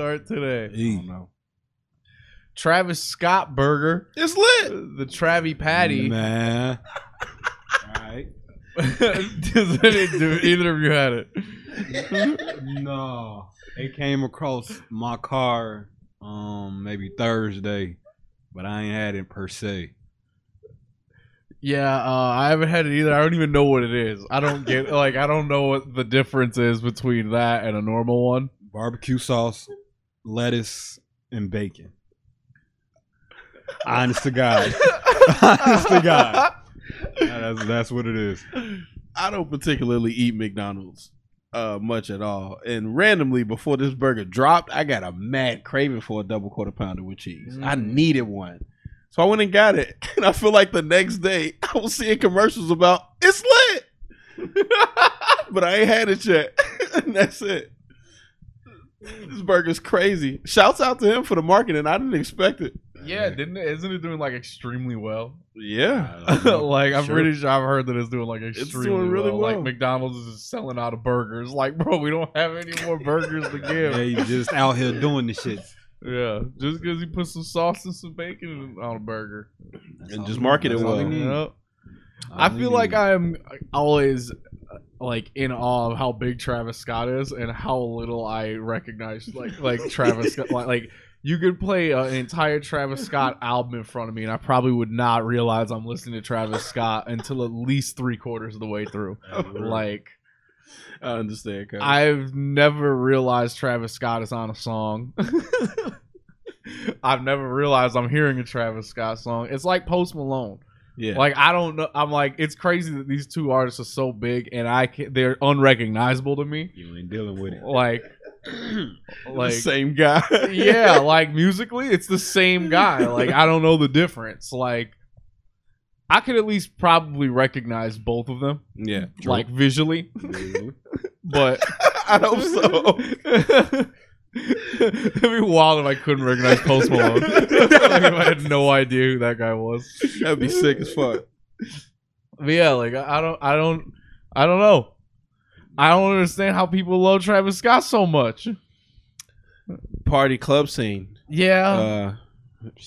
start today. I don't know. Travis Scott burger, It's lit. the Travie Patty. Man. All right. Does it do either of you had it? No. It came across my car um maybe Thursday, but I ain't had it per se. Yeah, uh, I haven't had it either. I don't even know what it is. I don't get like I don't know what the difference is between that and a normal one. Barbecue sauce, lettuce, and bacon. Honest to God. Honest to God. That's, that's what it is. I don't particularly eat McDonald's uh, much at all. And randomly, before this burger dropped, I got a mad craving for a double quarter pounder with cheese. I Mm. needed one. So I went and got it. And I feel like the next day, I was seeing commercials about it's lit. but I ain't had it yet. and that's it. This burger's crazy. Shouts out to him for the marketing. I didn't expect it. Yeah, didn't it? Isn't it doing like extremely well? Yeah. like I'm Sure. pretty sure I've heard that it's doing like extremely doing really well. well. Like McDonald's is selling out of burgers. Like, bro, we don't have any more burgers to give. They just out here doing this shit. Yeah, just because he put some sauce and some bacon on a burger. And just market it well. Yep. All I feel like. I'm always uh, like in awe of how big Travis Scott is and how little I recognize like like Travis Scott. Like, like you could play an entire Travis Scott album in front of me, and I probably would not realize I'm listening to Travis Scott until at least three quarters of the way through. Like I understand. Kyle. I've never realized Travis Scott is on a song. I've never realized I'm hearing a Travis Scott song. It's like Post Malone. Yeah. Like I don't know. I'm like it's crazy that these two artists are so big and I can they're unrecognizable to me. You ain't dealing with it. Like, like the same guy. yeah, like musically, it's the same guy. Like I don't know the difference. Like I could at least probably recognize both of them, yeah. like visually, but I hope so. It'd be wild if I couldn't recognize Post Malone. like if I had no idea who that guy was. That'd be sick as fuck. But yeah, like I I don't, I don't, I don't know. I don't understand how people love Travis Scott so much. Party club scene. Yeah, Uh,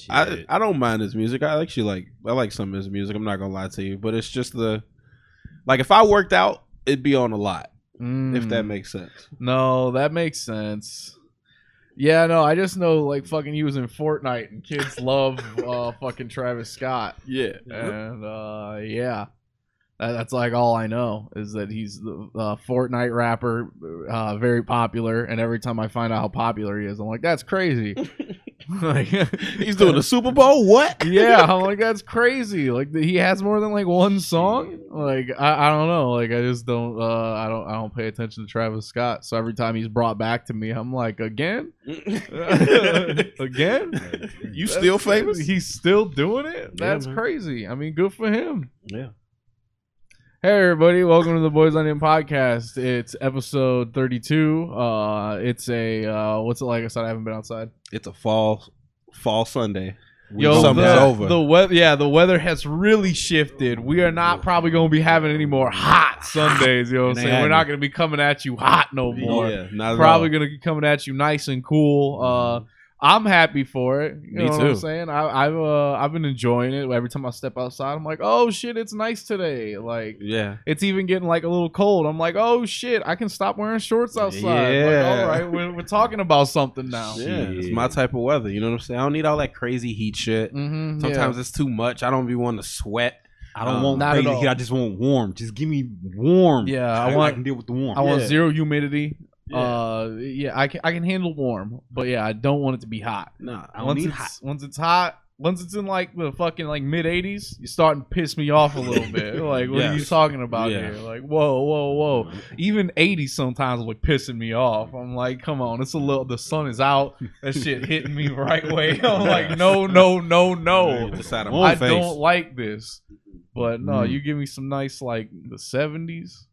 I I don't mind his music. I actually like I like some of his music. I'm not gonna lie to you, but it's just the like if I worked out, it'd be on a lot. If that Mm. makes sense. no, that makes sense. Yeah, no, I just know like fucking he was in Fortnite and kids love uh fucking Travis Scott. Yeah. and uh, yeah, that, that's like all I know is that he's the uh, Fortnite rapper, uh, very popular. And every time I find out how popular he is, I'm like, that's crazy. like, He's doing the Super Bowl. What? yeah, I'm like, that's crazy. Like he has more than like one song. Like I, I don't know. Like I just don't. Uh, I don't. I don't pay attention to Travis Scott. So every time he's brought back to me, I'm like, again, again. you still famous? He's still doing it. That's man. crazy. I mean, good for him. Yeah. Hey everybody, welcome to the Boys on In podcast. It's episode 32. Uh it's a uh what's it like? I said I haven't been outside. It's a fall fall Sunday. Yo, Summer's the, over. the weather yeah, the weather has really shifted. We are not probably going to be having any more hot Sundays, you know what I'm saying? We're not going to be coming at you hot no more. yeah, not at Probably all. going to be coming at you nice and cool. Uh I'm happy for it. You Me know what I'm saying? I, I've uh, I've been enjoying it. Every time I step outside, I'm like, oh shit, it's nice today. Like Yeah. it's even getting like a little cold. I'm like, oh shit, I can stop wearing shorts outside. Like, Yeah. all right, we're, we're talking about something now. Yeah. It's my type of weather. You know what I'm saying? I don't need all that crazy heat shit. Mm-hmm, Sometimes it's too much. I don't be wanting to sweat. I don't Um, want not crazy heat. I just want warm. Just give me warm. Yeah, I I, I want- can deal with the warm. I want zero humidity. Yeah. Uh, yeah, I can I can handle warm, but yeah, I don't want it to be hot. No, I don't Once need it's hot. once it's hot, once it's in like the fucking like mid 80s, you're starting to piss me off a little bit. Like, what are you talking about Yeah. here? Like, whoa, whoa, whoa. Even 80s sometimes will pissing me off. I'm like, come on, it's a little. The sun is out. That shit hitting me right way. I'm like, no, no, no, no. Get this out of Warm my I don't like this. But no, Mm. you give me some nice like the 70s.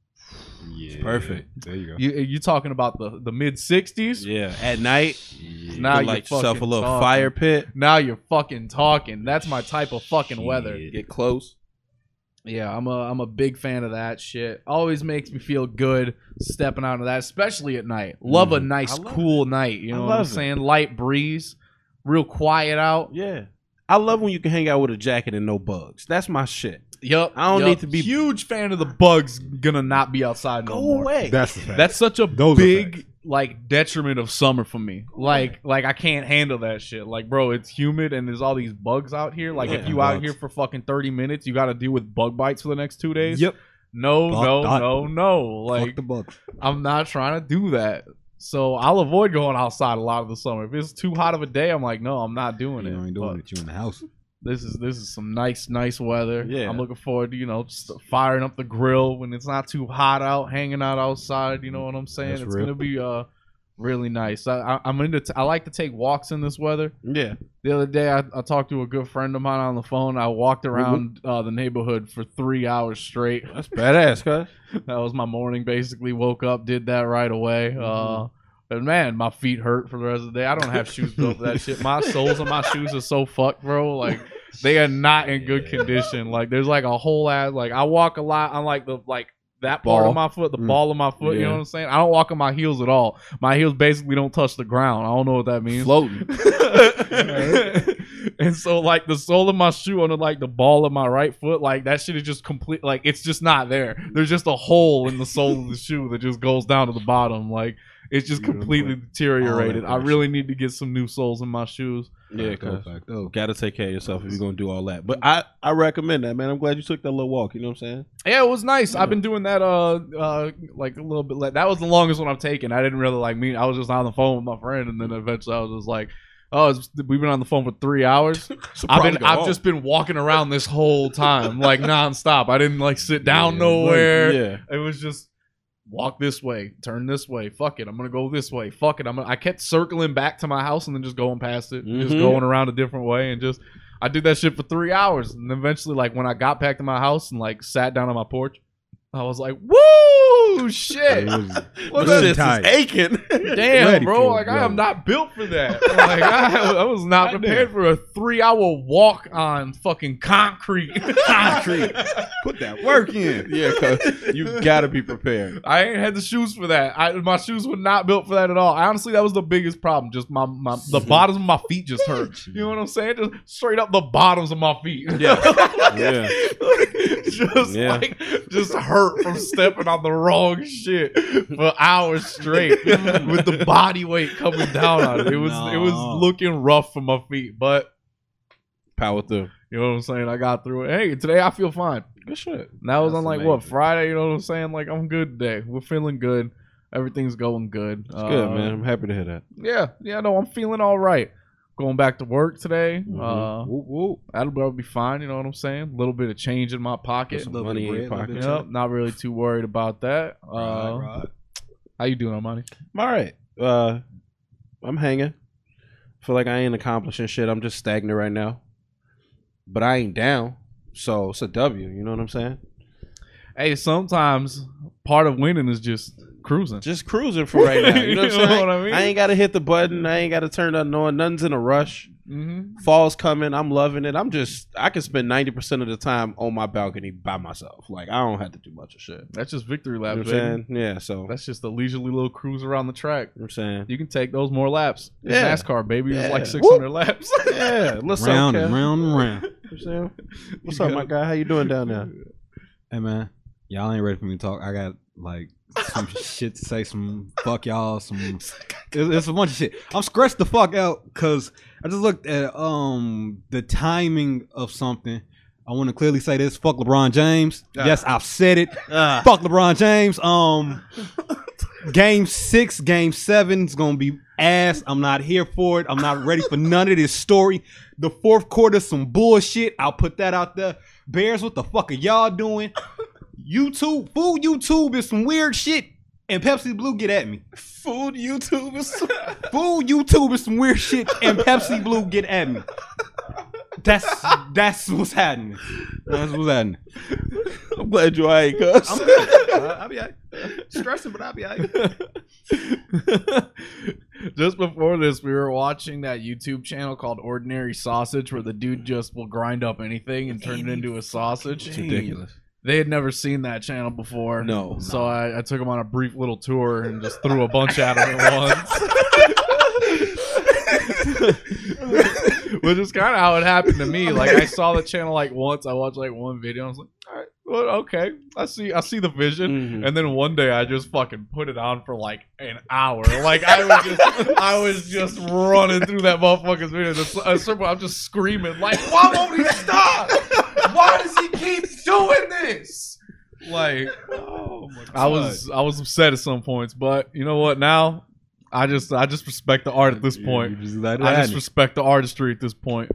Yeah. perfect. There you go. You you talking about the the mid 60s? Yeah, at night, Yeah. Now you you're light yourself a little talking. fire pit. Now you're fucking talking. That's my type of fucking weather. Get close. Yeah, I'm a I'm a big fan of that shit. Always makes me feel good stepping out of that, especially at night. Love a Mm. nice love cool night. You know what I'm it. saying? Light breeze, real quiet out. Yeah. I love when you can hang out with a jacket and no bugs. That's my shit. Yep. I don't yup. need to be- huge fan of the bugs gonna not be outside no Go more. away. That's the fact. That's such a Those big like detriment of summer for me. Like like I can't handle that shit. Like bro, it's humid and there's all these bugs out here. Like if Yeah. you out here for fucking 30 minutes, you got to deal with bug bites for the next 2 days. Yep. No, Fuck no, that. no, no. Fuck Like the bugs. I'm not trying to do that. So I'll avoid going outside a lot of the summer. If it's too hot of a day, I'm like, no, I'm not doing You it. ain't But doing it. You in the house. This is this is some nice, nice weather. Yeah. I'm looking forward to you know just firing up the grill when it's not too hot out, hanging out outside. You know what I'm saying? That's it's real. gonna be uh really nice. I, I, I'm into. T- I like to take walks in this weather. Yeah. The other day, I, I talked to a good friend of mine on the phone. I walked around uh, the neighborhood for three hours straight. That's badass, cuz. that was my morning. Basically, woke up, did that right away. Uh, and man, my feet hurt for the rest of the day. I don't have shoes built for that shit. My soles of my shoes are so fucked, bro. Like they are not in good condition. Like there's like a whole ass. Like I walk a lot on like the like that part of my foot, the Mm. ball of my foot. You know what I'm saying? I don't walk on my heels at all. My heels basically don't touch the ground. I don't know what that means. Floating. and so like the sole of my shoe under like the ball of my right foot, like that shit is just complete like it's just not there. There's just a hole in the sole of the shoe that just goes down to the bottom. Like it's just Beautiful. completely deteriorated. I really need to get some new soles in my shoes. Yeah, Facto, cuz. facto. Gotta take care of yourself if you're gonna do all that. But I, I recommend that, man. I'm glad you took that little walk. You know what I'm saying? Yeah, it was nice. Yeah. I've been doing that uh uh like a little bit. Like, that was the longest one I've taken. I didn't really like mean. I was just on the phone with my friend, and then eventually I was just like, oh, it's, we've been on the phone for three hours. I've been I've just been walking around this whole time like nonstop. I didn't like sit down Yeah, nowhere. Yeah. It was just walk this way, turn this way. Fuck it, I'm gonna go this way. Fuck it, I'm. Gonna, I kept circling back to my house and then just going past it, just Mhm. going around a different way, and just I did that shit for three hours, and eventually, like when I got back to my house and like sat down on my porch, I was like, "Woo, shit!" what was What's This that? shit's tight. aching. Damn, ready bro! for it, Like I bro. am not built for that. Like I, I was not Goddamn. prepared for a three-hour walk on fucking concrete. Concrete. Put that work in. yeah, cuz you gotta be prepared. I ain't had the shoes for that. I, my shoes were not built for that at all. Honestly, that was the biggest problem. Just my, my the bottoms of my feet just hurt. You know what I'm saying? Just straight up the bottoms of my feet. Yeah. Yeah. just Yeah. like just hurt from stepping on the wrong shit for hours straight with the body weight coming down on it. It was it was looking rough for my feet, but Power through. you know what I'm saying? I got through it. Hey, today I feel fine. Good shit. And that was on like what. Friday. You know what I'm saying? Like I'm good today. We're feeling good. Everything's going good. It's good, uh, man. I'm happy to hear that. Yeah, yeah. No, I'm feeling all right. Going back to work today. Mhm. Uh, Whoop, whoop. that'll probably be fine. You know what I'm saying? A little bit of change in my pocket. Some money in bit your pocket. little bit not really too worried about that. Uh, Right, right. How you doing, money? I'm all right. Uh, I'm hanging. Feel like I ain't accomplishing shit. I'm just stagnant right now. But I ain't down. So it's a W. You know what I'm saying? Hey, sometimes part of winning is just cruising. Just cruising for right now. You know what I'm You know saying? what I mean? ain't got to hit the button. I ain't got to turn on no. Nothing's in a rush. Mm-hmm. Fall's coming. I'm loving it. I'm just. I can spend ninety percent of the time on my balcony by myself. Like I don't have to do much of shit. That's just victory know laps, what I'm saying? Yeah. So That's just a leisurely little cruise around the track. you know what I'm saying. You can take those more laps. It's Yeah. NASCAR, baby. It's like 600 laps. Yeah. Let's Round okay. and round and round. You know what I'm saying? What's You up, my guy? How you doing down there? Hey man, y'all ain't ready for me to talk. I got like some shit to say. Some fuck y'all. Some it's, a bunch of shit. I'm stressed the fuck out because I just looked at um the timing of something. I want to clearly say this. Fuck LeBron James. Ah. Yes, I've said it. Ah. Fuck LeBron James. Um, game six, game seven is gonna be ass. I'm not here for it. I'm not ready for none of this story. The fourth quarter, some bullshit. I'll put that out there. Bears, what the fuck are y'all doing? YouTube, food YouTube is some weird shit. And Pepsi Blue, get at me. Food YouTubers. Food YouTube is some weird shit. And Pepsi Blue, get at me. That's that's what's happening. That's what's happening. I'm glad you're alright, cuz. I'm good. Uh, I'll be alright. Stressing, but I'll be alright. just before this, we were watching that YouTube channel called Ordinary Sausage, where the dude just will grind up anything and turn it into a sausage. It's ridiculous. They had never seen that channel before. No. So I, I took them on a brief little tour and just threw a bunch at them at once. Which is kind of how it happened to me. Like I saw the channel like once. I watched like one video. I was like, all right, well, okay. I see. I see the vision. Mhm. And then one day I just fucking put it on for like an hour. Like I was just, I was just running through that motherfucker's video. I'm just screaming like, why won't he stop? Doing this? Like, Oh my I was, I was upset at some points, but you know what? Now, I just, I just respect the art at this point. just I just respect the artistry at this point.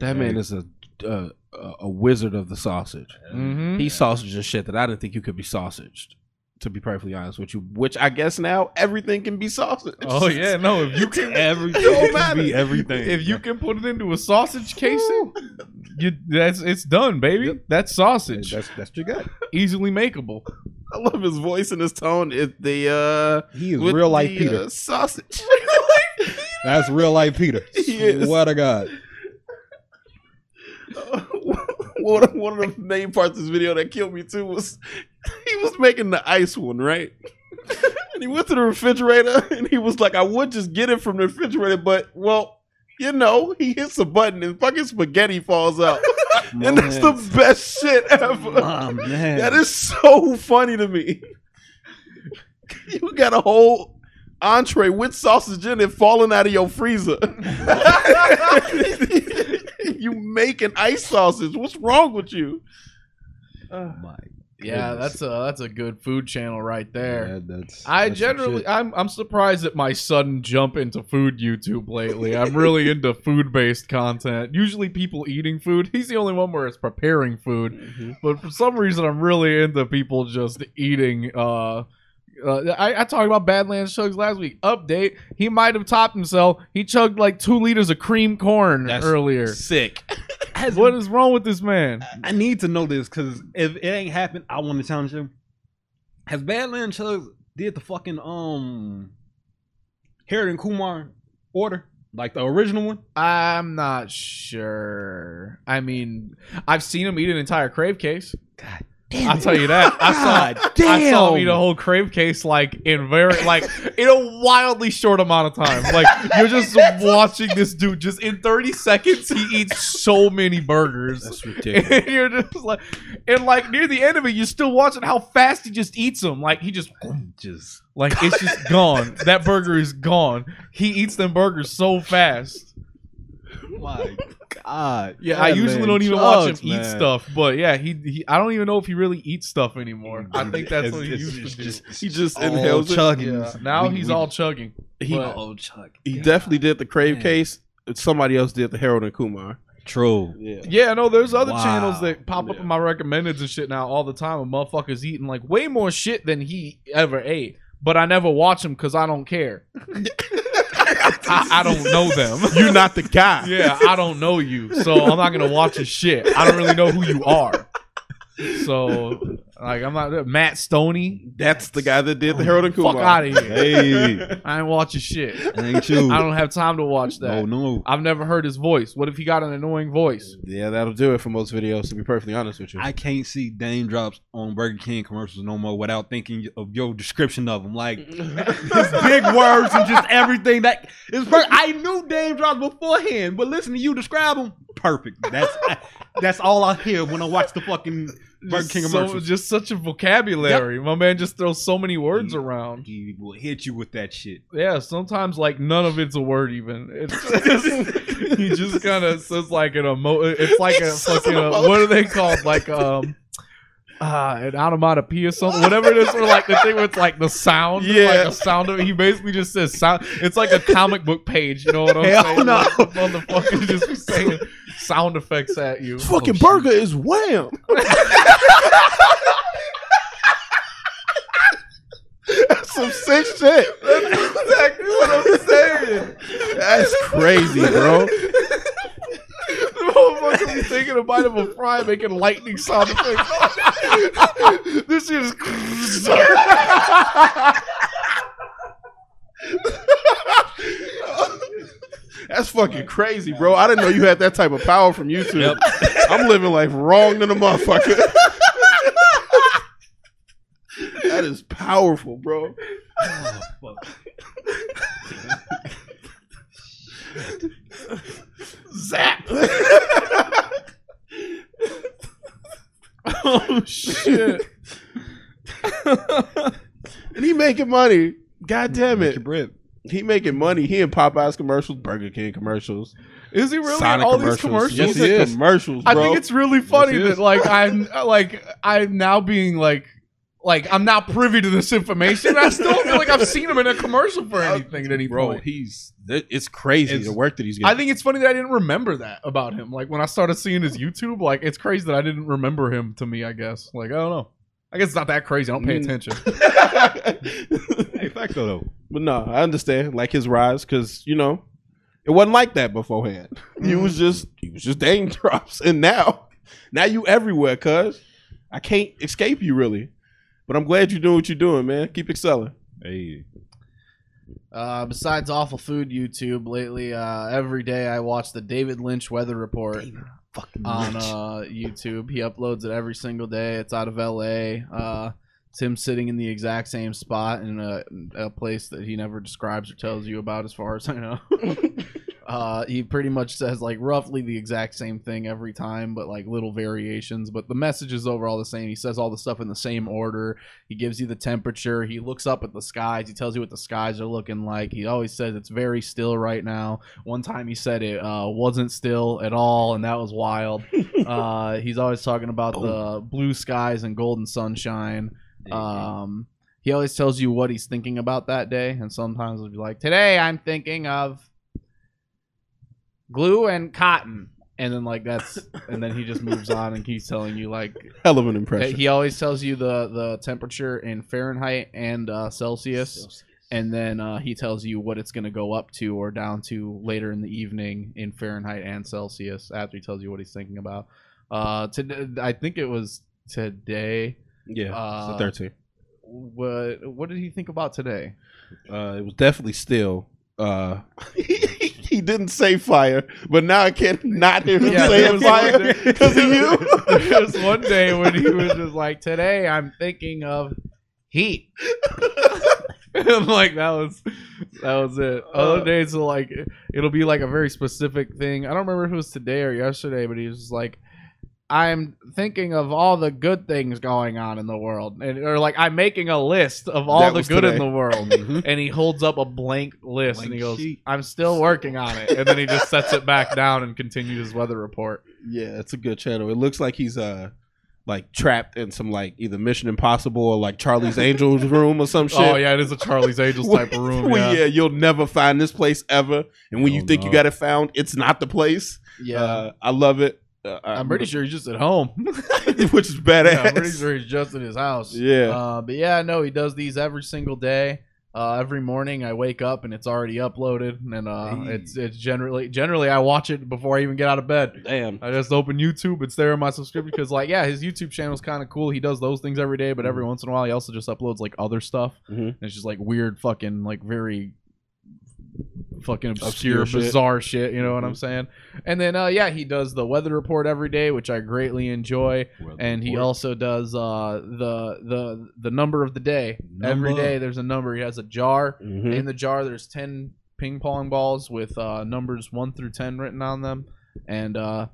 That man is a uh, a a wizard of the sausage. Mm-hmm. He sausages shit that I didn't think you could be sausaged. To be perfectly honest with you, which I guess now everything can be sausage. Oh yeah, no. If you can, everything. It can be everything. if you can put it into a sausage casing, you that's it's done, baby. That's sausage, that's that's what you got. easily makeable. I love his voice and his tone. It the uh He is with real life the, Peter. uh, sausage. That's real life Peter. He is. Swear to God. one, of, one of the main parts of this video that killed me too was he was making the ice one, right? and he went to the refrigerator and he was like, I would just get it from the refrigerator, but well, you know, he hits a button and fucking spaghetti falls out. and that's the best shit ever. Oh, man. That is so funny to me. you got a whole entree with sausage in it falling out of your freezer. you make an ice sausage. What's wrong with you? Oh my Yeah, that's a that's a good food channel right there. Yeah, that's, I that's generally I'm I'm surprised at my sudden jump into food YouTube lately. I'm really into food based content. Usually, people eating food. He's the only one where it's preparing food. But for some reason, I'm really into people just eating. Uh, uh, I, I talked about Badlands chugs last week. Update: He might have topped himself. He chugged like two liters of cream corn That's earlier. Sick. What is wrong with this man? I need to know this because if it ain't happened, I want to challenge him. Has Badland Chugs did the fucking um Harold and Kumar order like the original one? I'm not sure. I mean, I've seen him eat an entire crave case. God I'll tell you that. I saw God I saw him eat a whole crave case like in very like in a wildly short amount of time. Like you're just watching this dude just in 30 seconds he eats so many burgers. That's ridiculous. And you're just like and like near the end of it you're still watching how fast he just eats them. Like he just Just like it's just gone. That burger is gone. He eats them burgers so fast. my God. Yeah, I usually don't even watch him chugs, eat man. stuff, but yeah, he, he I don't even know if he really eats stuff anymore. I mm-hmm. think that's It's- what he it's used to just- do. He just inhales it. chugging. Yeah. Now We- he's we- all chugging. He, But- all chug. he definitely did the crave Man. case. Somebody else did the Harold and Kumar. True. Yeah. Yeah, no, there's other Wow. channels that pop up in my recommendeds and shit now all the time. And motherfuckers eating like way more shit than he ever ate. But I never watch them because I don't care. I, I don't know them. You're not the guy. yeah, I don't know you, so I'm not gonna watch your shit. I don't really know who you are. So, like, I'm not Matt Stonie. That's the guy that did the Harold and Kumar. Fuck out of here. Hey, I ain't watching shit. ain't you? I don't have time to watch that. No, no. I've never heard his voice. What if he got an annoying voice? Yeah, that'll do it for most videos. To be perfectly honest with you, I can't see Daym Drops on Burger King commercials no more without thinking of your description of them. Like his big words and just everything that is perfect. I knew Daym Drops beforehand, but listen to you describe them, perfect. That's that's all I hear when I watch the fucking Burger King so, just such a vocabulary. My man just throws so many words around. he will hit you with that shit. Yeah, sometimes like none of it's a word even. It's just, he just kind of says like an emo. It's like He a fucking an uh, what are they called? Like um. Uh, an onomatopoeia or something, whatever it is, or like the thing with like the sound, Yeah. like a sound of He basically just says sound. It's like a comic book page, you know what I'm Hell saying? no. Like, motherfucker just saying sound effects at you. fucking Oh, burger is wham. That's some sick shit. That's exactly what I'm saying. That's crazy, bro. The motherfucker be taking a bite of a fry, making lightning sound effects. this shit is. That's fucking crazy, bro. I didn't know you had that type of power from YouTube. I'm living life wrong than a motherfucker. that is powerful, bro. Oh, Zap. oh shit! and he making money. God damn it. He making money. He in Popeyes commercials, Burger King commercials, Is he really Sonic all commercials. these commercials? Yes, he is. commercials, bro. I think it's really funny he that is. like I'm like I'm now being like like I'm not privy to this information. I still feel like I've seen him in a commercial for anything at any bro. point. He's it's crazy It's- the work that he's getting. I think it's funny that I didn't remember that about him. Like when I started seeing his YouTube, like it's crazy that I didn't remember him to me. I guess like I don't know. I guess it's not that crazy. I don't pay Mm. attention. Hey, facto though. but no, I understand like his rise because you know it wasn't like that beforehand. He was just he was just Daym Drops, and now now you everywhere, cuz I can't escape you really. But I'm glad you're doing what you're doing, man. Keep excelling. Hey, Uh, besides awful food YouTube lately, uh, every day I watch the David Lynch weather report on uh, YouTube. He uploads it every single day. It's out of LA. Uh, it's him sitting in the exact same spot in a, a place that he never describes or tells you about, as far as I know. uh, he pretty much says like roughly the exact same thing every time, but like little variations. But the message is overall the same. He says all the stuff in the same order. He gives you the temperature. He looks up at the skies. He tells you what the skies are looking like. He always says it's very still right now. One time he said it uh, wasn't still at all, and that was wild. uh, he's always talking about the blue skies and golden sunshine. Um, he always tells you what he's thinking about that day, and sometimes he'll be like, "Today I'm thinking of glue and cotton," and then like that's, and then he just moves on and keeps telling you like Hell of an impression. he always tells you the the temperature in Fahrenheit and uh, Celsius, and then uh, he tells you what it's going to go up to or down to later in the evening in Fahrenheit and Celsius. After he tells you what he's thinking about. Uh, today, I think it was today. yeah, uh, it's the 13th. What what did he think about today? Uh, it was definitely still. Uh, he didn't say fire, but now I can't not hear him Yeah, say there fire because of you. there was one day when he was just like, "Today I'm thinking of heat." I'm like that was that was it. Other days will like it'll be like a very specific thing. I don't remember if it was today or yesterday, but he was just like, "I'm thinking of all the good things going on in the world," and or like I'm making a list of all That the was good in today. the world. Mhm. And he holds up a blank list and Blank he goes, sheet. "I'm still working on it." And then he just sets it back down and continues his weather report. Yeah, it's a good channel. It looks like he's uh like trapped in some like either Mission Impossible or like Charlie's Angels room or some shit. Oh yeah, it is a Charlie's Angels type of room. Well, Yeah, yeah, you'll never find this place ever. And when you Oh, think you no. got it found, it's not the place. yeah. Uh, I love it. Uh, I'm pretty sure he's just at home. which is badass. yeah, I'm pretty sure he's just in his house. Yeah. Uh, but yeah, no, he does these every single day. Uh, every morning I wake up and it's already uploaded, and uh, Hey. it's it's generally generally I watch it before I even get out of bed. Damn. I just open YouTube. It's there in my subscription because, like, yeah, his YouTube channel is kind of cool. He does those things every day, but every once in a while, he also just uploads like other stuff. Mhm. And it's just like weird, fucking, like very fucking obscure, Obscure bizarre shit. You know what I'm saying? And then, uh, yeah, he does the weather report every day, which I greatly enjoy. And he also does uh, the the the number of the day. Every Number. day, there's a number. He has a jar. Mhm. In the jar, there's ten ping pong balls with uh, numbers one through ten written on them, and uh,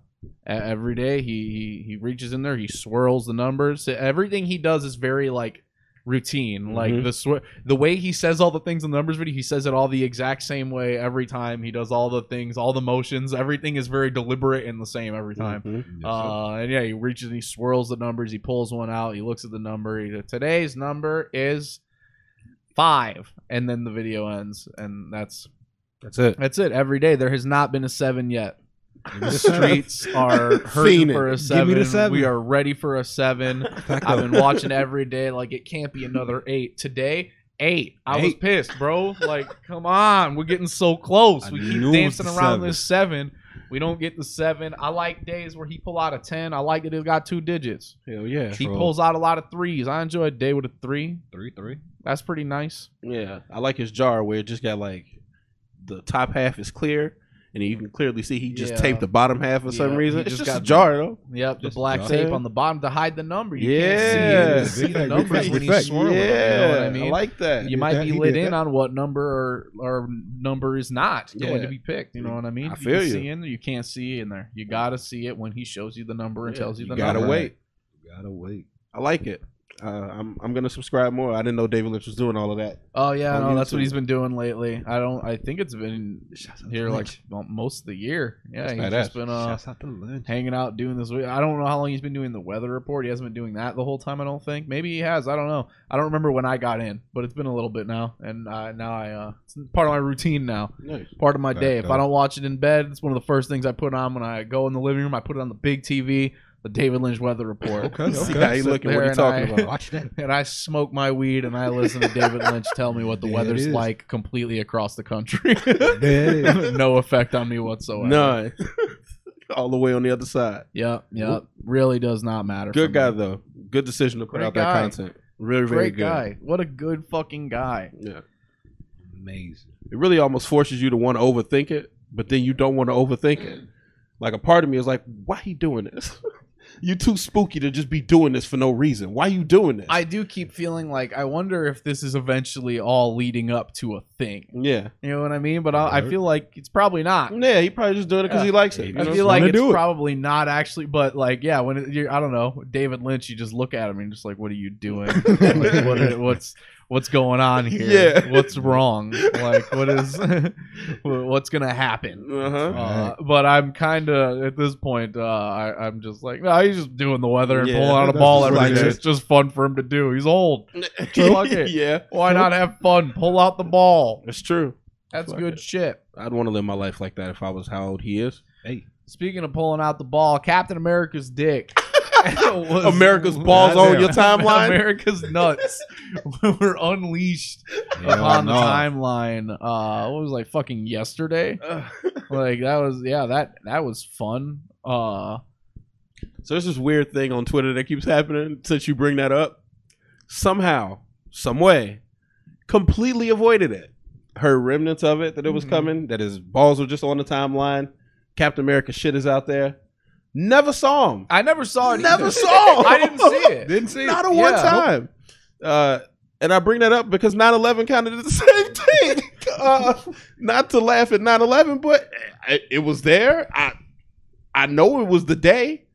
every day he, he he reaches in there, he swirls the numbers. Everything he does is very like routine. Like Mhm. the sw- the way he says all the things in the numbers video, he says it all the exact same way every time. He does all the things, all the motions. Everything is very deliberate and the same every time. Mhm. Uh, and yeah, he reaches and he swirls the numbers. He pulls one out. He looks at the number. He, Today's number is five, and then the video ends, and that's That's it. that's it. Every day there has not been a seven yet. The streets are hurting for a Give seven. me the seven. We are ready for a seven. I've been watching every day. Like it can't be another eight today. Eight. I was Eight. pissed, bro. Like, come on, we're getting so close. I we knew keep it was dancing the around this seven. We don't get the seven. I like days where he pull out a ten. I like that it got two digits. Hell yeah. He True. pulls out a lot of threes. I enjoy a day with a three. three three. That's pretty nice. Yeah. I like his jar where it just got like the top half is clear and you can um, clearly see he just Yeah. taped the bottom half for some Yeah, reason. It's just just, got a jar though. Yep, the Just black jot tape it. on the bottom to hide the number. You Yeah. can't see, see the Effect, numbers when he's effect. swirling. them, you know what I mean? like that. you might that, be he lit did in that. on what number or or number is not going Yeah. to be picked. You know what I mean? I you feel can you. see in there, you can't see in there. You got to see it when he shows you the number and Yeah, tells you the you gotta number. wait. Gotta wait. I like it. Uh, I'm I'm gonna subscribe more. I didn't know David Lynch was doing all of that. Oh yeah, no, that's what he's been doing lately. I don't. I think it's been here like well, most of the year. Yeah, That's he's badass. just been uh, out hanging out doing this. I don't know how long he's been doing the weather report. He hasn't been doing that the whole time. I don't think. Maybe he has. I don't know. I don't remember when I got in, but it's been a little bit now, and uh, now I uh, it's part of my routine now. Nice. Part of my Back day. If I don't watch it in bed, it's one of the first things I put on when I go in the living room. I put it on the big TV, the David Lynch weather report. Okay, See okay. how he Sit looking? What are he and talking I- about? Watch that. and I smoke my weed and I listen to David Lynch tell me what the There weather's like completely across the country. No effect on me whatsoever. None. all the way on the other side. Yep, yep. Really does not matter. Good guy me. though. Good decision to put Great out guy. that content. Really, very Great good. guy. What a good fucking guy. Yeah. Amazing. It really almost forces you to want to overthink it, but then you don't want to overthink it. Like a part of me is like, why he doing this? You too spooky to just be doing this for no reason. Why you doing this? I do keep feeling like I wonder if this is eventually all leading up to a thing. yeah. You know what I mean? But I, I feel like it's probably not. Yeah, he probably just doing it because Yeah. he likes it. You I know? feel like it's it. probably not actually, but like, yeah, when it, you're, I don't know, David Lynch, you just look at him and just like, what are you doing? like, what what's what's going on here? Yeah. what's wrong? Like, what is what's gonna happen? Uh-huh. Uh, but I'm kind of at this point. Uh, I, I'm just like, no, he's just doing the weather and Yeah, pulling out a ball just every like day. It's just fun for him to do. He's old. Fuck it. yeah, Why not have fun? Pull out the ball. it's true. That's Fuck good it. shit. I'd want to live my life like that if I was how old he is. Hey. Speaking of pulling out the ball, Captain America's dick. Was- America's balls on your timeline. America's nuts were unleashed Yeah, upon the timeline. Uh, what was it, like fucking yesterday? Like that was yeah that that was fun. Uh, So there's this weird thing on Twitter that keeps happening since you bring that up. Somehow, some way, completely avoided it. Heard remnants of it that it was Mhm. coming. That his balls were just on the timeline. Captain America shit is out there. Never saw him. I never saw it. Never either. saw him. I didn't see it. Didn't see Not a it. one Yeah. time. Uh, and I bring that up because 9/11 kind of did the same thing. uh, not to laugh at 9/11, but it, it was there. I I know it was the day,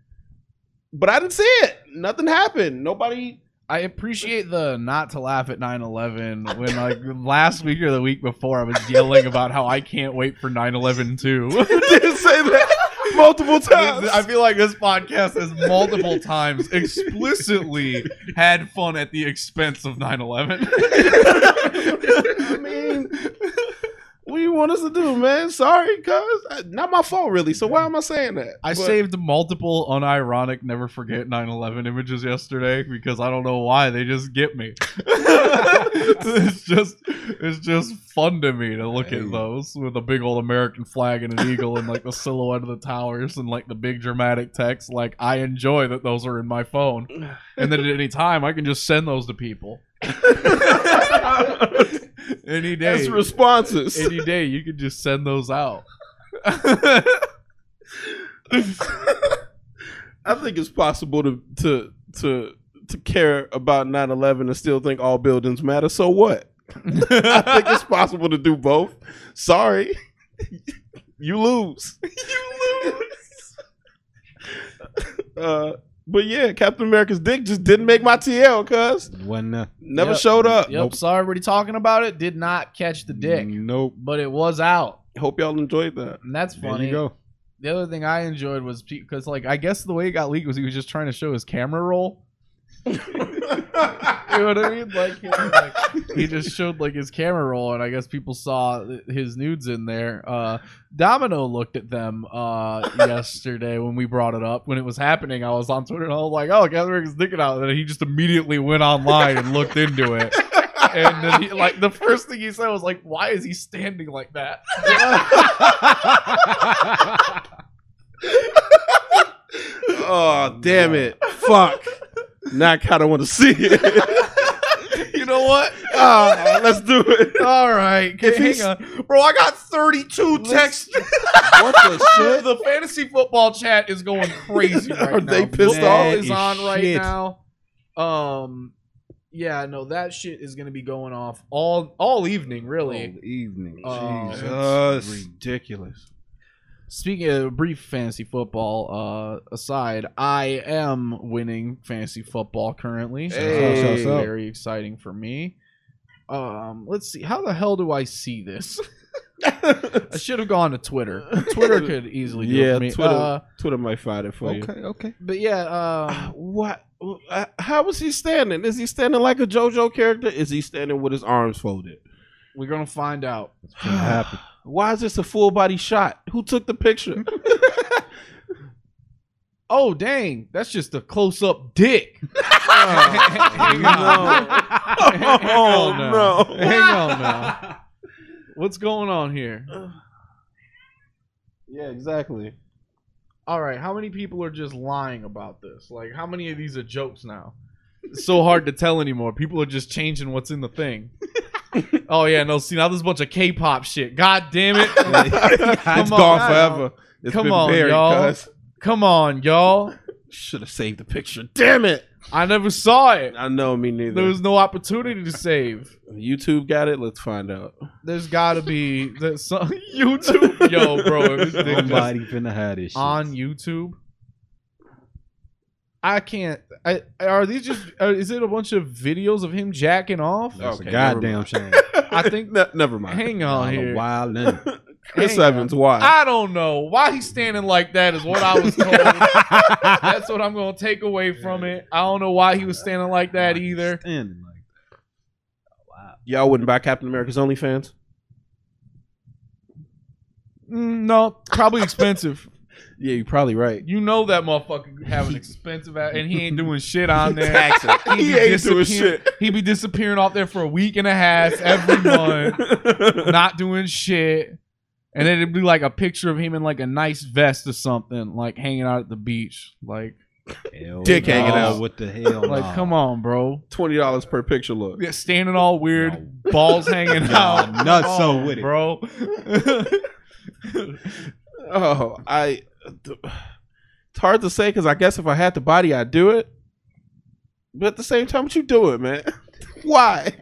but I didn't see it. Nothing happened. Nobody. I appreciate the not to laugh at 9/11 when like last week or the week before I was yelling about how I can't wait for 9/11 too. didn't say that multiple times. I feel like this podcast has multiple times explicitly had fun at the expense of 9/11. I mean, what do you want us to do, man? Sorry, cuz uh, not my fault, really. So why am I saying that? I But- saved multiple unironic never forget 9/11 images yesterday because I don't know why they just get me. it's just it's just fun to me to look Hey. at those with a big old American flag and an eagle and like the silhouette of the towers and like the big dramatic text. Like I enjoy that those are in my phone, and then at any time I can just send those to people. any day, As responses. any day you can just send those out. I think it's possible to to to to care about 9/11 and still think all buildings matter. So what? I think it's possible to do both. Sorry, you lose. you lose. uh, but yeah, Captain America's dick just didn't make my TL, cuz When uh, never Yep. showed up. Yep, saw everybody talking about it. Did not catch the dick, Nope. but it was out, Hope y'all enjoyed that. and that's There funny. you go. The other thing I enjoyed was because, like, I guess the way it got leaked was he was just trying to show his camera roll. You know what I mean? Like, he, like, he just showed like his camera roll, and I guess people saw his nudes in there. Uh, Domino looked at them uh, yesterday when we brought it up when it was happening. I was on Twitter and I was like, "Oh, Catherine is thinking out," and he just immediately went online and looked into it. And then he, like the first thing he said was like, "Why is he standing like that?" oh damn it! Fuck. Now I kind of want to see it. you know, what? Ah, let's do it. All right, If hang on, bro. I got 32 texts. What the shit? the fantasy football chat is going crazy right Are now. they pissed Football off? is on right Shit. now. Um, yeah, no, that shit is gonna be going off all all evening, really. All evening. Oh, Jesus. ridiculous. Speaking of brief fantasy football uh, aside, I am winning fantasy football currently. So Hey. that's Shouts out. very exciting for me. Um, let's see. How the hell do I see this? I should have gone to Twitter. Twitter could easily do it yeah, for me. Twitter. Uh, Twitter might find it for you. Okay, okay. but yeah, um, What? uh, How is he standing? Is he standing like a JoJo character? Is he standing with his arms folded? we're gonna find out. It's gonna happen. Why is this a full body shot? Who took the picture? Oh dang, that's just a close up dick. Hang on. Oh, no. Hang on now. What's going on here? yeah, exactly. All right, how many people are just lying about this? Like, how many of these are jokes now? It's so hard to tell anymore. People are just changing what's in the thing. oh yeah, no. See now, there's a bunch of K-pop shit. God damn it! it's Come gone on, forever. It's Come been on, buried, y'all. cuz. Come on, y'all. Should have saved the picture. Damn it. I never saw it. I know, me neither. There was no opportunity to save. YouTube got it. Let's find out. There's got to be there's some YouTube. Yo, bro, if this thing just Somebody finna have this shit. on YouTube. I can't. I, are these just? Uh, is it a bunch of videos of him jacking off? That's Okay, a goddamn shame. I think- Ne- never mind. Hang on here. Wild Chris hang on. Why? I don't know why he's standing like that. Is what I was told. That's what I'm gonna take away from it. I don't know why he was standing like that either. Standing like Y'all wouldn't buy Captain America's OnlyFans? Mm, no, probably expensive. Yeah, you're probably right. You know that motherfucker have an expensive ass, and he ain't doing shit on there. Tax. He, He be ain't doing disappearing- shit. He be disappearing off there for a week and a half every month, not doing shit. And then it'd be like a picture of him in like a nice vest or something, like hanging out at the beach. Like, hell Dick no. hanging out. What the hell? like, come on, bro. Twenty dollars per picture look. Yeah, standing all weird, balls hanging Nah, out. nuts Come so on, with it. bro. Oh, I. It's hard to say because I guess if I had the body, I'd do it. But at the same time, what you doing, man? Why?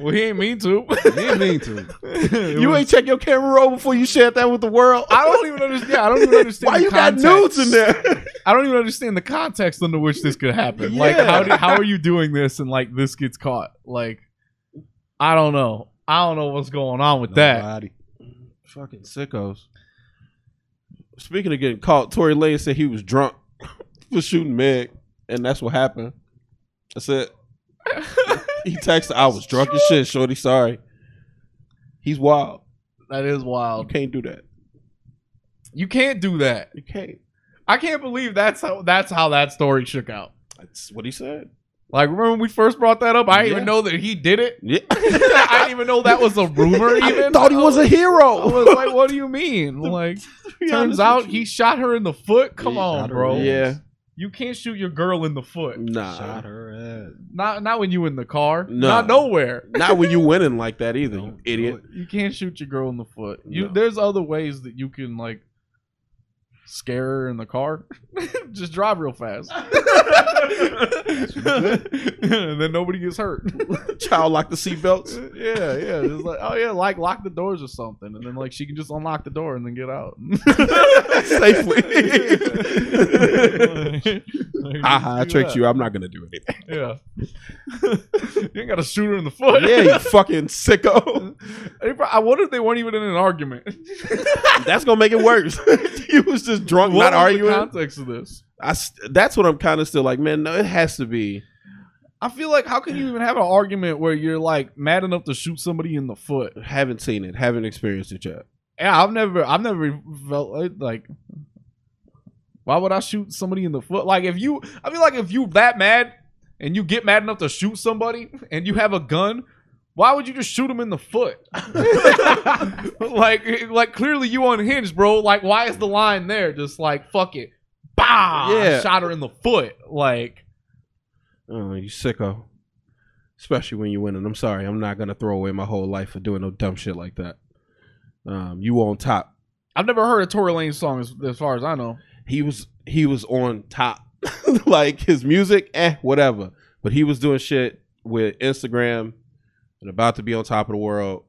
well, he ain't mean to. You didn't mean to. You ain't check your camera roll before you shared that with the world. I don't even understand. I don't even understand. Why you got nudes in there? I don't even understand the context under which this could happen. Like, how do, how are you doing this and like this gets caught? Like, I don't know. I don't know what's going on with that. Nobody. Fucking sickos. Speaking of getting caught, Tory Lanez said he was drunk for shooting Meg, and that's what happened. That's it. He texted, "I was drunk as shit, shorty. Sorry." He's wild. That is You wild. can't do that. You can't do that. You can't. I can't believe that's how that's how that story shook out. That's what he said. Like, remember when we first brought that up? I didn't even know that he did it. Yeah. I didn't even know that was a rumor. Even I thought he was a hero. I was like, what do you mean? Like, turns out he shot her in the foot. Come He on, bro. Yeah. You can't shoot your girl in the foot. Nah. Shot her ass. Not not when you in the car. No. Not nowhere. Not when you winning like that either, you idiot. You can't shoot your girl in the foot. You No. there's other ways that you can like scare her in the car. Just drive real fast. and then nobody gets hurt. Child lock the seatbelts. yeah, yeah. Just like, oh yeah, like lock the doors or something. And then like she can just unlock the door and then get out. Safely. Like, Haha, I tricked that. you. I'm not gonna do anything. Yeah. you ain't gotta shoot her in the foot. Yeah, you fucking sicko. They I wonder if they weren't even in an argument. That's gonna make it worse. you was just drunk, What not was arguing. The context of this. I that's what I'm kind of still like, man. No, it has to be. I feel like how can you even have an argument where you're like mad enough to shoot somebody in the foot? Haven't seen it. Haven't experienced it yet. Yeah, I've never, I've never felt like, like why would I shoot somebody in the foot? Like if you, I feel like if you that mad and you get mad enough to shoot somebody and you have a gun. Why would you just shoot him in the foot? like, like clearly you unhinged, bro. Like, why is the line there? Just like fuck it, bah, Yeah. shot her in the foot. Like, Oh, you sicko. especially when you winning. I'm sorry, I'm not gonna throw away my whole life for doing no dumb shit like that. Um, you on top. I've never heard a Tory Lanez song as, as far as I know. He was he was on top. like his music, eh, whatever. But he was doing shit with Instagram and about to be on top of the world,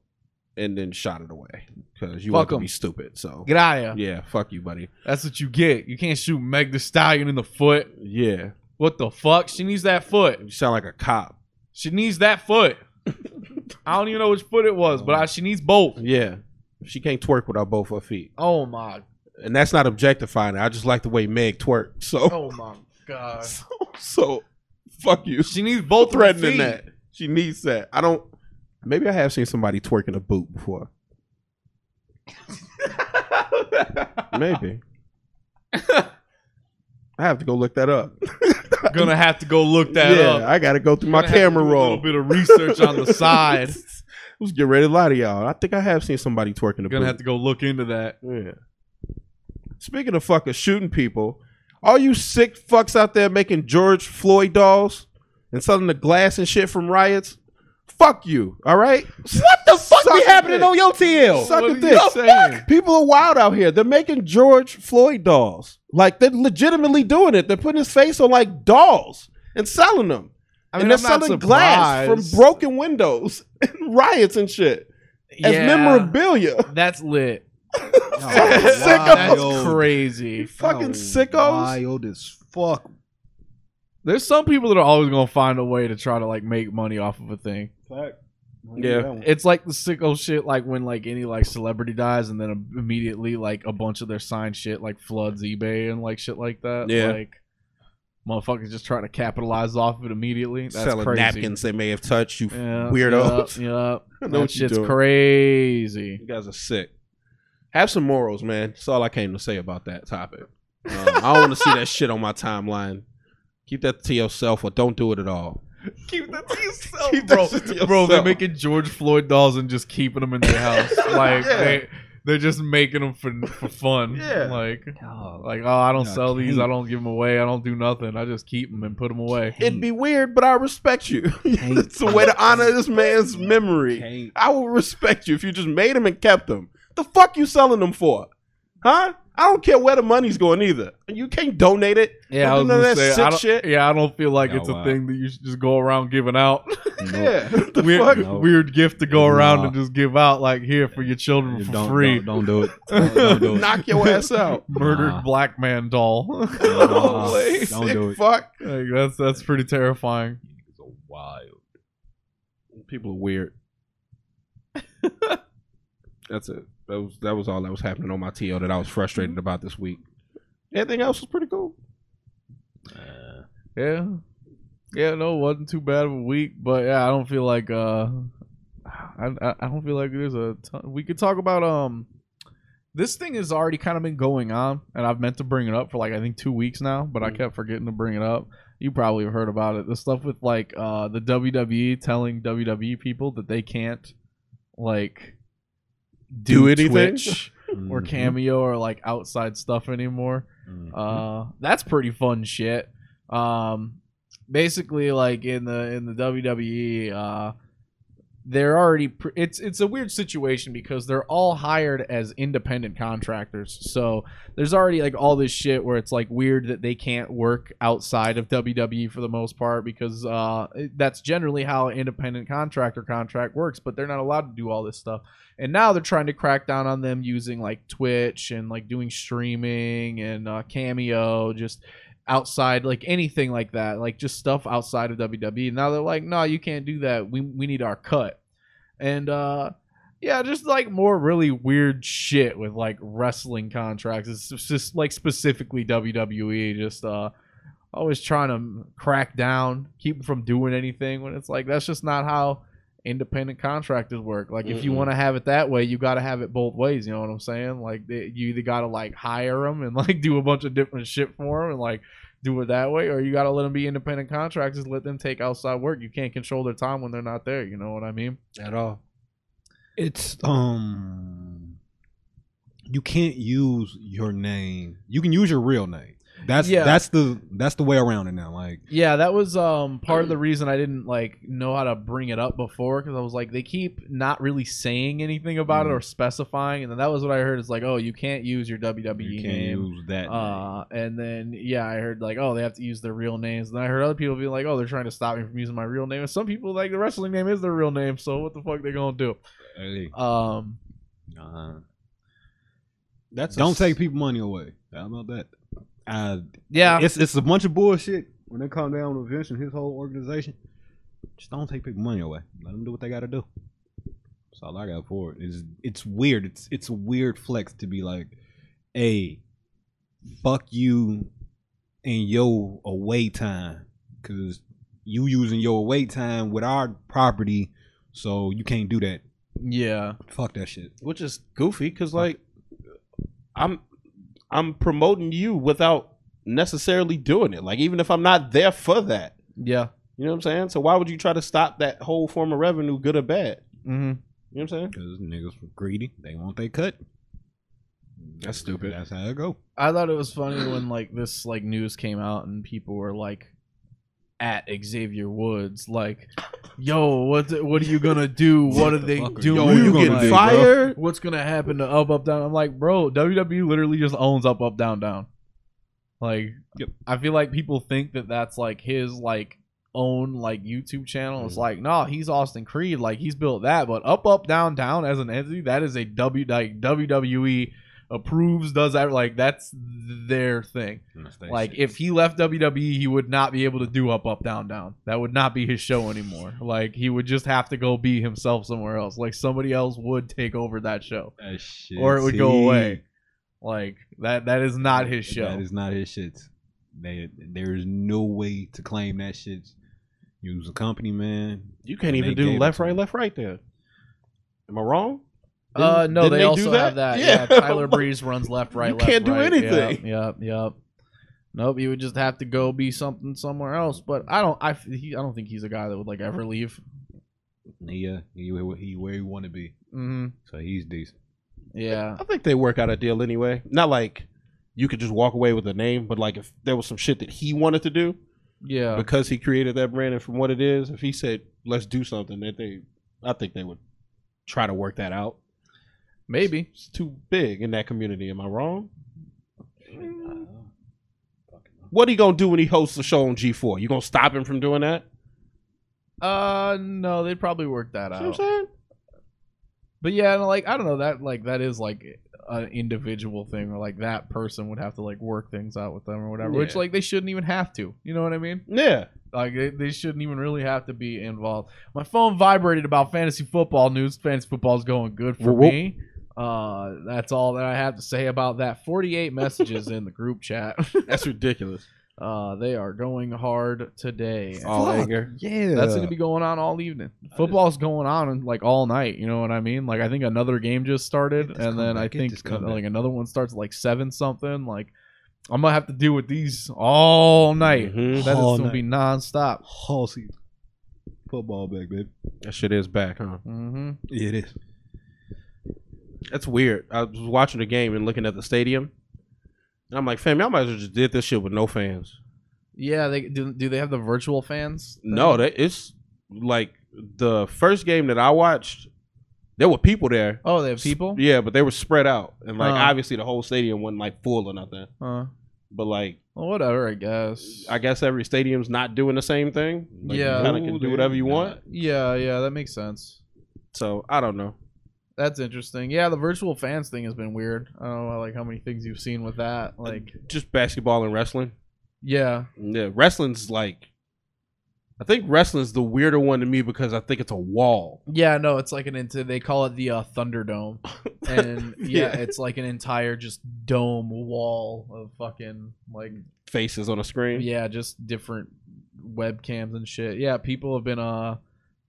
and then shot it away because you Fuck want to be stupid. So Get out of here. yeah, fuck you, buddy. That's what you get. You can't shoot Meg the Stallion in the foot. Yeah, What the fuck? She needs that foot. you sound like a cop. She needs that foot. I don't even know which foot it was, but I, she needs both. Yeah, she can't twerk without both her feet, Oh my. and that's not objectifying. I just like the way Meg twerk. So Oh my god. so, so fuck you. She needs both threatening that. She needs that. I don't. Maybe I have seen somebody twerk in a boot before. Maybe. I have to go look that up. Gonna have to go look that yeah, up. I got to go through my have to camera do A roll. little bit of research on the side. Let's get ready to lie to y'all. I think I have seen somebody twerk in a Gonna have to go look into that. Yeah. Speaking of fucking shooting people, all you sick fucks out there making George Floyd dolls and selling the glass and shit from riots, fuck you. All right. What the fuck Suck be happening dick. on your TL? Suck What a are dick. you saying? People are wild out here. They're making George Floyd dolls. Like they're legitimately doing it. They're putting his face on like dolls and selling them. I and they're selling glass from broken windows and riots and shit as Yeah. memorabilia. That's lit. Sickos. That's crazy. Fucking sickos. Wild as fuck. There's some people that are always gonna find a way to try to like make money off of a thing. Yeah. It's like the sicko shit, like when like any like celebrity dies, and then immediately like a bunch of their signed shit like floods eBay and like shit like that. Yeah. like motherfuckers just trying to capitalize off of it immediately. That's selling crazy. napkins they may have touched. You Yeah, weirdos. Yeah, yeah. Know that what you're shit's doing. crazy. You guys are sick. Have some morals, man. That's all I came to say about that topic. Um, I don't want to see that shit on my timeline. Keep that to yourself or don't do it at all. Keep that to yourself, Keep that bro. shit to Bro, they're yourself. making George Floyd dolls and just keeping them in their house. Like Yeah. they, they're just making them for for fun. Yeah. Like, Oh, like oh, I don't Yeah, sell these. can't. I don't give them away. I don't do nothing. I just keep them and put them away. It'd be weird, but I respect you. it's a way to honor this man's memory. Can't. I will respect you if you just made them and kept them. The fuck you selling them for? Huh? I don't care where the money's going either. You can't donate it. Yeah, I Don't was none gonna of that say. sick I don't, shit. Yeah, I don't feel like Yeah, it's a wow. thing that you should just go around giving out. Yeah. The weird, fuck? No. weird gift to go around and just give out like here for your children for don't, free. Don't, don't do it. Don't, don't do it. Knock your ass out. Murdered Nah. black man doll. Nah. Holy don't do it. Fuck. Like, that's that's pretty terrifying. It's wild. People are weird. That's it. That was that was all that was happening on my TL that I was frustrated about this week. Everything else was pretty cool. Yeah. Yeah, no, wasn't too bad of a week, but yeah, I don't feel like uh I I, don't feel like there's a ton we could talk about um this thing has already kind of been going on and I've meant to bring it up for like I think 2 weeks now, but I Mm. kept forgetting to bring it up. You probably have heard about it. The stuff with like uh the WWE telling WWE people that they can't like Do anything? Twitch or Mhm. Cameo or like outside stuff anymore. Mhm. Uh, that's pretty fun shit. Um, basically, like in the in the WWE, uh, they're already. It's it's a weird situation because they're all hired as independent contractors. So there's already like all this shit where it's like weird that they can't work outside of WWE for the most part because uh, that's generally how independent contractor contract works. But they're not allowed to do all this stuff. And now they're trying to crack down on them using like Twitch and like doing streaming and uh, Cameo, just outside like anything like that, like just stuff outside of WWE. Now they're like, no, you can't do that. We we need our cut. And uh yeah, just like more really weird shit with like wrestling contracts. It's just like specifically WWE, just uh always trying to crack down, keep them from doing anything when it's like that's just not how independent contractors work. Like if you want to have it that way, you got to have it both ways. You know what I'm saying? Like they, you either got to like hire them and like do a bunch of different shit for them and like do it that way, or you got to let them be independent contractors, let them take outside work. You can't control their time when they're not there. You know what I mean? At all. It's um, you can't use your name. You can use your real name. That's Yeah. that's the that's the way around it now. Like Yeah, that was um part of the reason I didn't like know how to bring it up before because I was like they keep not really saying anything about it Mhm. or specifying, and then that was what I heard is like oh you can't use your WWE you can't name. use that. name. Uh, and then yeah, I heard like oh they have to use their real names, and then I heard other people being like oh they're trying to stop me from using my real name, and some people like the wrestling name is their real name, so what the fuck they gonna do? Hey, Um, uh, That's don't s- take people money away. How about that? Uh, yeah, it's it's a bunch of bullshit when it comes down to Vince and his whole organization. Just don't take people money away. Let them do what they got to do. That's all I got for it. It's it's weird. It's it's a weird flex to be like, hey, fuck you and your away time because you using your away time with our property, so you can't do that. yeah, Fuck that shit. which is goofy because like I'm I'm promoting you without necessarily doing it. Like even if I'm not there for that, yeah. you know what I'm saying. So why would you try to stop that whole form of revenue, good or bad? Mm-hmm. You know what I'm saying? Because niggas were greedy. They want they cut. That's stupid. That's how it go. I thought it was funny when like this like news came out and people were like at Xavier Woods like yo what what are you gonna do what are the they fuck are doing you you gonna getting do, bro? fired? what's gonna happen to up up down I'm like bro WWE literally just owns up up down down like Yep. I feel like people think that that's like his like own like YouTube channel it's Mhm. like no he's Austin Creed like he's built that but up up down down as an entity that is a W like WWE approves does that like that's their thing like if he left WWE, he would not be able to do up, up, down, down. That would not be his show anymore. Like he would just have to go be himself somewhere else. Like somebody else would take over that show, That or it would go away. Like that. That is not his show. That is not his shit. They, there is no way to claim that shit. Use a company, man. You can't even do left, right, left, right there. Am I wrong? Uh, Didn't- no, they, they also do have that? that. Yeah. Yeah, Tyler Breeze runs left, right, You left. can't do right. anything. Yep, yep, yep. Nope, you would just have to go be something somewhere else. But I don't. I he, I don't think he's a guy that would like ever leave. Yeah, he, where- he where he want to be. hmm So he's decent. Yeah. I think they work out a deal anyway. Not like you could just walk away with a name, but like if there was some shit that he wanted to do Yeah. because he created that brand and from what it is, if he said let's do something, that they, I think they would try to work that out. Maybe. It's too big in that community. Am I wrong? What are you gonna do when he hosts a show on G4? You gonna stop him from doing that? Uh, no, they'd probably work that See out. what I'm saying? But yeah, and, like I don't know that like that is like an individual thing, or like that person would have to like work things out with them or whatever. Which like they shouldn't even have to. You know what I mean? Yeah. Like they, they shouldn't even really have to be involved. My phone vibrated about fantasy football news. Fantasy football's going good for Whoop, whoop. Me. Uh, that's all that I have to say about that. Forty-eight messages in the group chat. That's ridiculous. Uh, they are going hard today. All Fuck. anger. Yeah, That's gonna be going on all evening. Football's going on like all night. You know what I mean? Like I think another game just started, Get this and then I think uh, like another one starts like seven something. Like I'm gonna have to deal with these all night. Mhm. That is All gonna be nonstop. Halsey. Football back, baby. That shit is back, huh? Mm-hmm. Yeah, it is. That's weird. I was watching the game and looking at the stadium. And I'm like, fam, y'all might as well just did this shit with no fans. Yeah, they do. Do they have the virtual fans? No, that it's like the first game that I watched. There were people there. Oh, they have people. Yeah, but they were spread out, and like Huh. obviously the whole stadium wasn't like full or nothing. Uh, But like, well, whatever. I guess. I guess every stadium's not doing the same thing. Like, Yeah. kind of can do whatever you want. yeah, yeah, that makes sense. So I don't know. That's interesting. Yeah, the virtual fans thing has been weird. I don't know like how many things you've seen with that. Like, Just basketball and wrestling. yeah, Yeah, wrestling's like. I think wrestling's the weirder one to me because I think it's a wall. Yeah, no, it's like an into they call it the uh, Thunderdome, and yeah, Yeah. it's like an entire just dome wall of fucking like Faces on a screen. yeah, just different webcams and shit. Yeah, people have been uh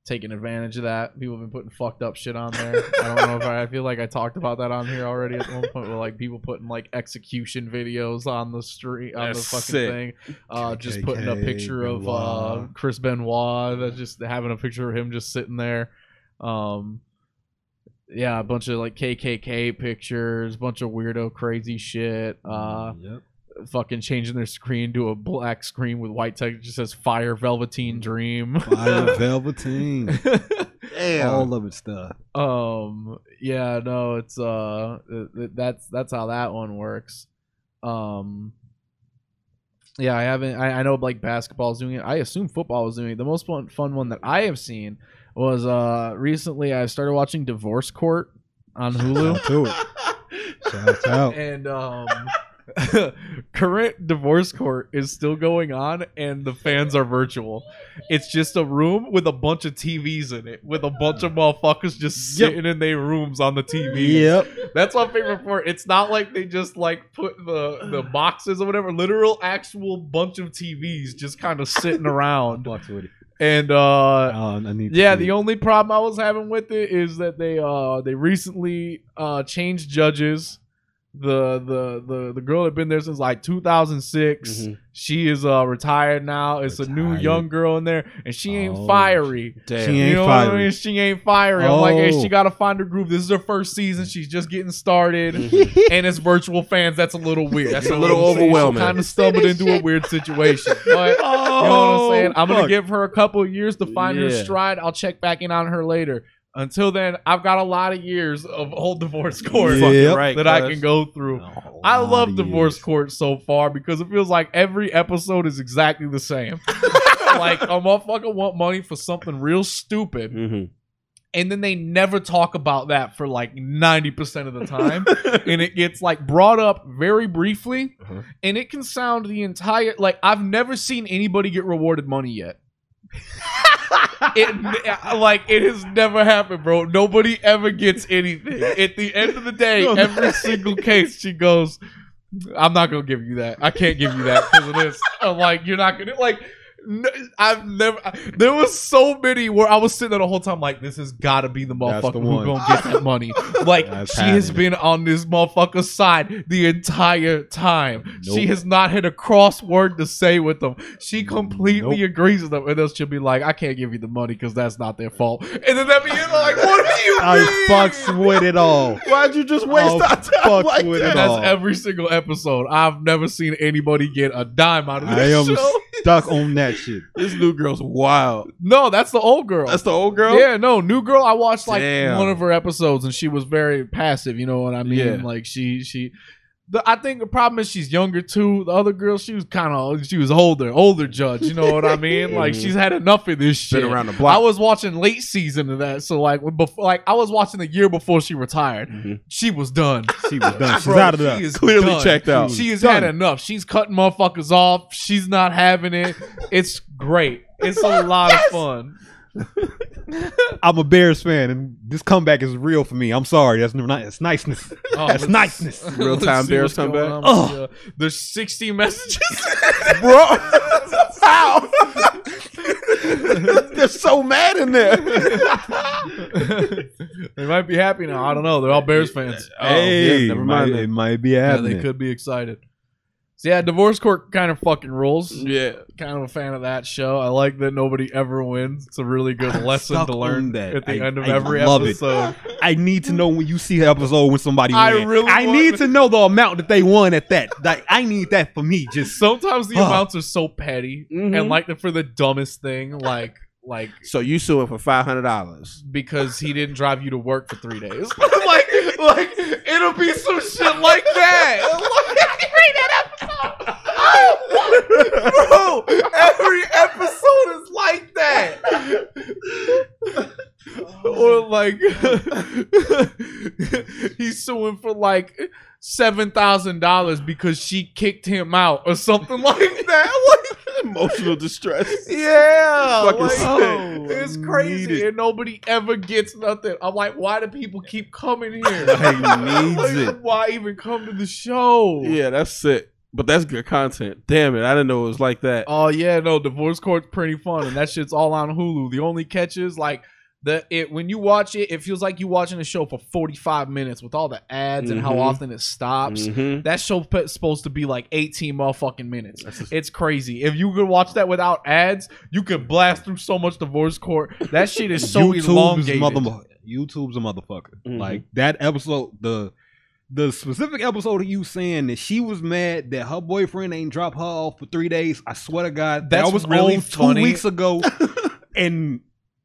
taking advantage of that. People have been putting fucked up shit on there. I don't know if I, I feel like I talked about that on here already at one point. With like people putting like execution videos on the street on That's the fucking sick. thing. Uh, just putting a picture of uh, Chris Benoit. That's just having a picture of him just sitting there. Um, yeah, a bunch of like KKK pictures, bunch of weirdo crazy shit. Uh, yep. Fucking changing their screen to a black screen with white text. It just says "Fire Velveteen Dream." Fire Velveteen. Damn. All of it stuff. um. Yeah. No. It's uh. th- th- That's that's how that one works. Um. Yeah, I haven't. I, I know like basketball's doing it. I assume football is doing it. The most fun, fun one that I have seen was uh recently. I started watching Divorce Court on Hulu. Shout to it. Shout out. and um current divorce court is still going on and the fans are virtual. It's just a room with a bunch of tvs in it with a bunch of motherfuckers just Yep. sitting in their rooms on the tv Yep. that's my favorite part. It's not like they just like put the the boxes or whatever. Literal actual bunch of tvs just kind of sitting around. And uh Uh, I need yeah, the only problem I was having with it is that they uh they recently uh changed judges. The the the the girl had been there since like 2006. Mhm. She is uh retired now. It's a new young girl in there, and she ain't Oh, fiery. Damn. She You ain't know what I fiery. mean? She ain't fiery. I'm like, hey, Oh. she gotta find her groove. This is her first season. She's just getting started, Mhm. and it's virtual fans. That's a little weird. That's a little overwhelming. Kind of stumbled into a weird situation, but. You know what I'm saying? I'm gonna give her a couple of years to find her stride. I'll check back in on her later. Until then, I've got a lot of years of old divorce court Yeah. Fucking Yep. right, that I can go through. I love divorce years. court so far because it feels like every episode is exactly the same. like a motherfucker want money for something real stupid, Mhm. and then they never talk about that for like ninety percent of the time, and it gets like brought up very briefly, Uh-huh. and it can sound the entire like I've never seen anybody get rewarded money yet. It uh, like it has never happened, bro. Nobody ever gets anything. At the end of the day, every single case, she goes, "I'm not gonna give you that. I can't give you that because of this." I'm like, "You're not gonna like." I've never. There was so many where I was sitting there the whole time, like, this has got to be the motherfucker the who gonna get that money. Like, That's she has happening. been on this motherfucker's side the entire time. She has not had a crossword to say with them. She completely Nope. agrees with them, and then she'll be like, "I can't give you the money because that's not their fault." And then that be it. Like, what do you I mean? fucks with it all. Why'd you just waste Oh, our fuck time like with that? it That's every single episode. I've never seen anybody get a dime out of I this show. Stuck on that shit. This new girl's wild. No, that's the old girl. That's the old girl. Yeah, no, new girl. I watched like Damn. one of her episodes, and she was very passive. You know what I mean? Yeah. Like she, she. The, I think the problem is she's younger too. The other girl, she was kind of, she was older, older judge. You know what I mean? Like Mhm. she's had enough of this shit. Been around the block. I was watching late season of that, so like before, like I was watching the year before she retired. Mhm. She was done. She was done. She's Bro, out of is Clearly done. checked out. She has Done. had enough. She's cutting motherfuckers off. She's not having it. It's great. It's a lot of fun. I'm a Bears fan, and this comeback is real for me. I'm sorry. That's not. It's niceness. Oh, That's niceness. Real-time Bears what's going comeback? on Ugh. uh, There's 60 messages. bro. How? They're so mad in there. they might be happy now. I don't know. They're all Bears fans. Oh, hey, yeah, never mind might, that. it might be Yeah, they could be excited. So yeah, divorce court kind of fucking rules. yeah. Kind of a fan of that show. I like that nobody ever wins. It's a really good I'm lesson to learn that. at the I- end of I every love it. episode. I need to know when you see the episode when somebody I really I need to know the amount that they won at that. Like I need that for me. Just Sometimes the Huh. amounts are so petty Mhm. and like for the dumbest thing, like like So you suing for five hundred dollars? because he didn't drive you to work for three days. like, like it'll be some shit like that. Like, that. Bro, every episode is like that. or like he's suing for like seven thousand dollars because she kicked him out or something like that. Like Emotional distress. yeah, like, oh, it's crazy, it. and nobody ever gets nothing. I'm like, why do people keep coming here? He needs Like, it. Why even come to the show? Yeah, that's sick. But that's good content. Damn it, I didn't know it was like that. Oh yeah, no, divorce court's pretty fun, and that shit's all on Hulu. The only catch is like the it when you watch it, it feels like you watching a show for 45 minutes with all the ads and how Mhm. often it stops. Mhm. That show pe- supposed to be like 18 motherfucking minutes. Just- It's crazy. If you could watch that without ads, you could blast through so much divorce court. That shit is so YouTube's elongated. mother. YouTube's a motherfucker. Mhm. Like that episode, the the specific episode of you saying that she was mad that her boyfriend ain't dropped her off for three days. I swear to God, That's that was really on funny. two weeks ago, and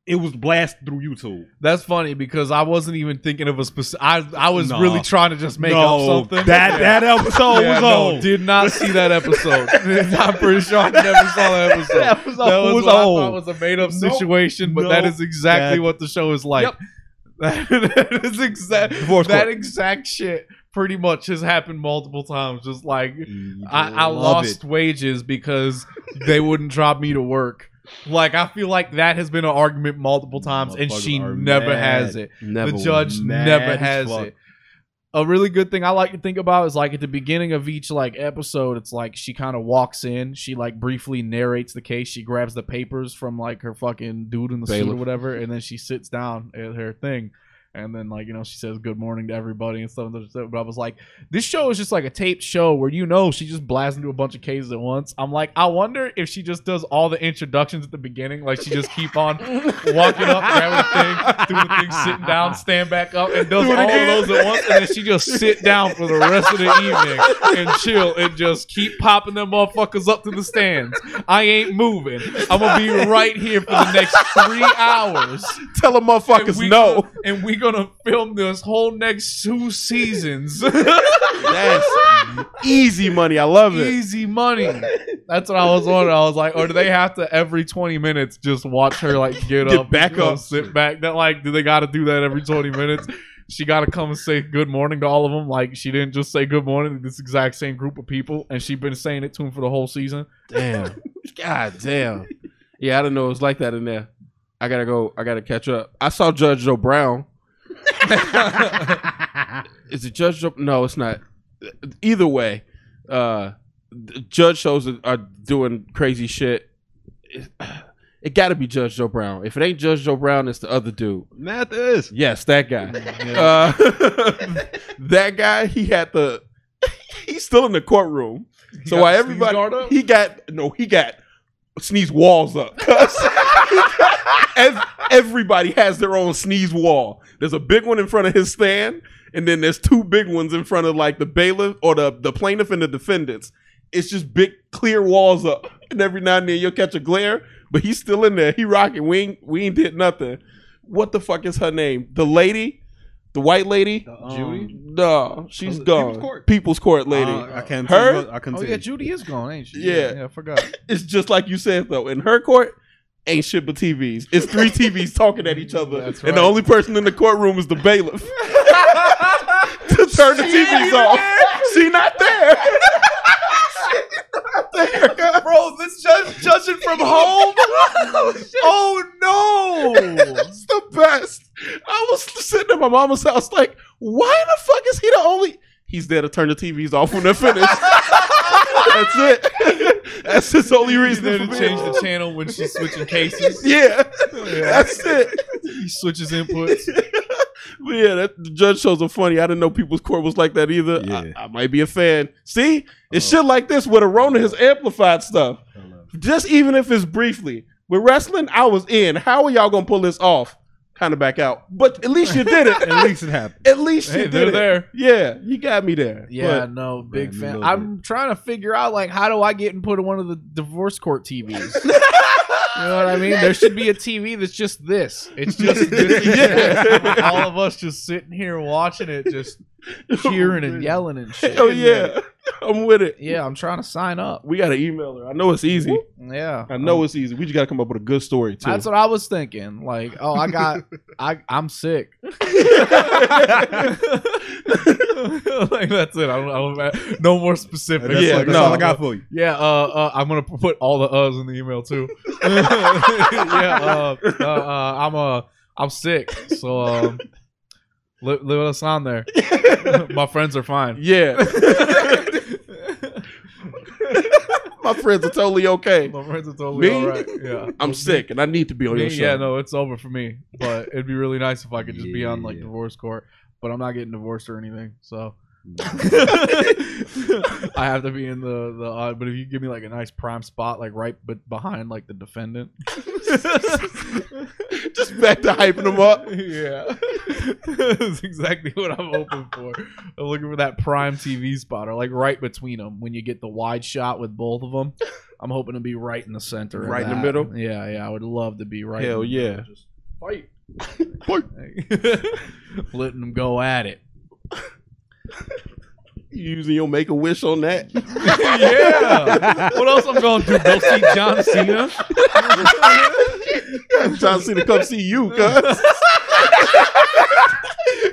it was blasted through YouTube. That's funny because I wasn't even thinking of a specific. I I was No. really trying to just make up something. That that episode Yeah, was no, on. did not see that episode. I'm pretty sure I never saw that episode. That episode That was, was thought was a made up Nope. situation, but that Nope. is exactly That- what the show is like. Yep. that is exact. Divorce That court. exact shit pretty much has happened multiple times. Just like mm, I, I lost it. wages because they wouldn't drop me to work. Like I feel like that has been an argument multiple times, and she never mad. has it Never. the judge never has fuck. it. A really good thing I like to think about is like at the beginning of each like episode, it's like she kind of walks in, she like briefly narrates the case, she grabs the papers from like her fucking dude in the suit or whatever, and then she sits down at her thing. And then, like, you know, she says good morning to everybody and stuff. But I was like, this show is just like a taped show where you know she just blasts into a bunch of cases at once. I'm like, I wonder if she just does all the introductions at the beginning. Like, she just keep on walking up, grabbing the thing, doing the thing, sitting down, stand back up, and does all of those at once. And then she just sit down for the rest of the evening and chill and just keep popping them motherfuckers up to the stands. I ain't moving. I'm to be right here for the next three hours. Tell them motherfuckers And we no. gonna- and we gonna film this whole next two seasons. That's easy money. I love it. Easy money. That's what I was wondering. I was like, or do they have to every twenty minutes just watch her like get, up, back know, up. sit back? That like, do they got to do that every twenty minutes? She got to come and say good morning to all of them. Like she didn't just say good morning to this exact same group of people, and she been saying it to them for the whole season. Damn. God damn. Yeah, I don't know it was like that in there. I gotta go. I gotta catch up. I saw Judge Joe Brown. Is it Judge Joe? No, it's not. Either way, uh, the judge shows are- are doing crazy shit. It, it got to be Judge Joe Brown. If it ain't Judge Joe Brown, it's the other dude. Mathis. Yes, that guy. Uh, that guy, he had the. He's still in the courtroom. So got while everybody, he got no, he got sneeze walls up. Ev- everybody has their own sneeze wall. There's a big one in front of his stand, and then there's two big ones in front of like the bailiff or the the plaintiff and the defendants. It's just big clear walls up, and every now and then you'll catch a glare, but he's still in there. He rocking. We ain't we ain't did nothing. What the fuck is her name? The lady, the white lady. Judy? No, she's gone. People's Court. People's Court lady. Uh, I can't. Her? Her? I can Oh tell yeah, you. Judy is gone, ain't she? Yeah. yeah, I forgot. it's just like you said though. In her court, ain't shit but TVs. It's three TVs talking at each other, That's and the only person in the courtroom is the bailiff to turn the TVs off. She not there. Bro, this judge judging from oh, home. oh no! It's the best. I was sitting at my mama's house, like, why the fuck is he the only? He's there to turn the TVs off when they're finished. That's it. That's his only He's reason there for to change the channel when she's switching cases. Yeah, that's it. He switches inputs. But yeah, that, the judge shows are funny. I didn't know People's Court was like that either. Yeah. I, I might be a fan. See, it's shit like this where the Rona has amplified stuff. Just even if it's briefly. With wrestling, I was in. How are y'all gonna pull this off? Kind of back out, but at least you did it. At least it happened. At least Hey, you they're did it. there. Yeah, you got me there. Yeah, But no, big Man, fan. I'm trying to figure out like how do I get and put in one of the divorce court TVs. you know what I mean? There should be a TV that's just this. It's just this. Yeah. all of us just sitting here watching it, just oh, cheering and yelling and shit. Hell yeah, I'm with it. Yeah, I'm trying to sign up. We got to email her. I know it's easy. Yeah, I know it's easy. We just got to come up with a good story too. That's what I was thinking. Like, oh, I got, I, I'm sick. like that's it. I don't, I don't no more specific. That's, Yeah, like, that's no. all I got for you. Yeah, uh, uh, I'm gonna put all the uhs in the email too. yeah, uh, uh, uh, I'm uh, I'm sick, so um, li- leave us on there. My friends are fine. yeah. My friends are totally okay. My friends are totally Me? all right. Yeah, I'm sick and I need to be on Me, your show. yeah, no, it's over for me. But it'd be really nice if I could just be on like divorce court. But I'm not getting divorced or anything, so I have to be in the the odd. But if you give me like a nice prime spot, like right but behind like the defendant, Just back to hyping them up. yeah, that's exactly what I'm hoping for. I'm looking for that prime TV spot, or like right between them when you get the wide shot with both of them. I'm hoping to be right in the center, Right in the middle? Yeah, yeah, I would love to be right. Hell in the middle. yeah. Just Fight. letting them go at it. You using your make a wish on that? yeah. What else I'm going to do? Go see John Cena? John Cena come see you, cuz.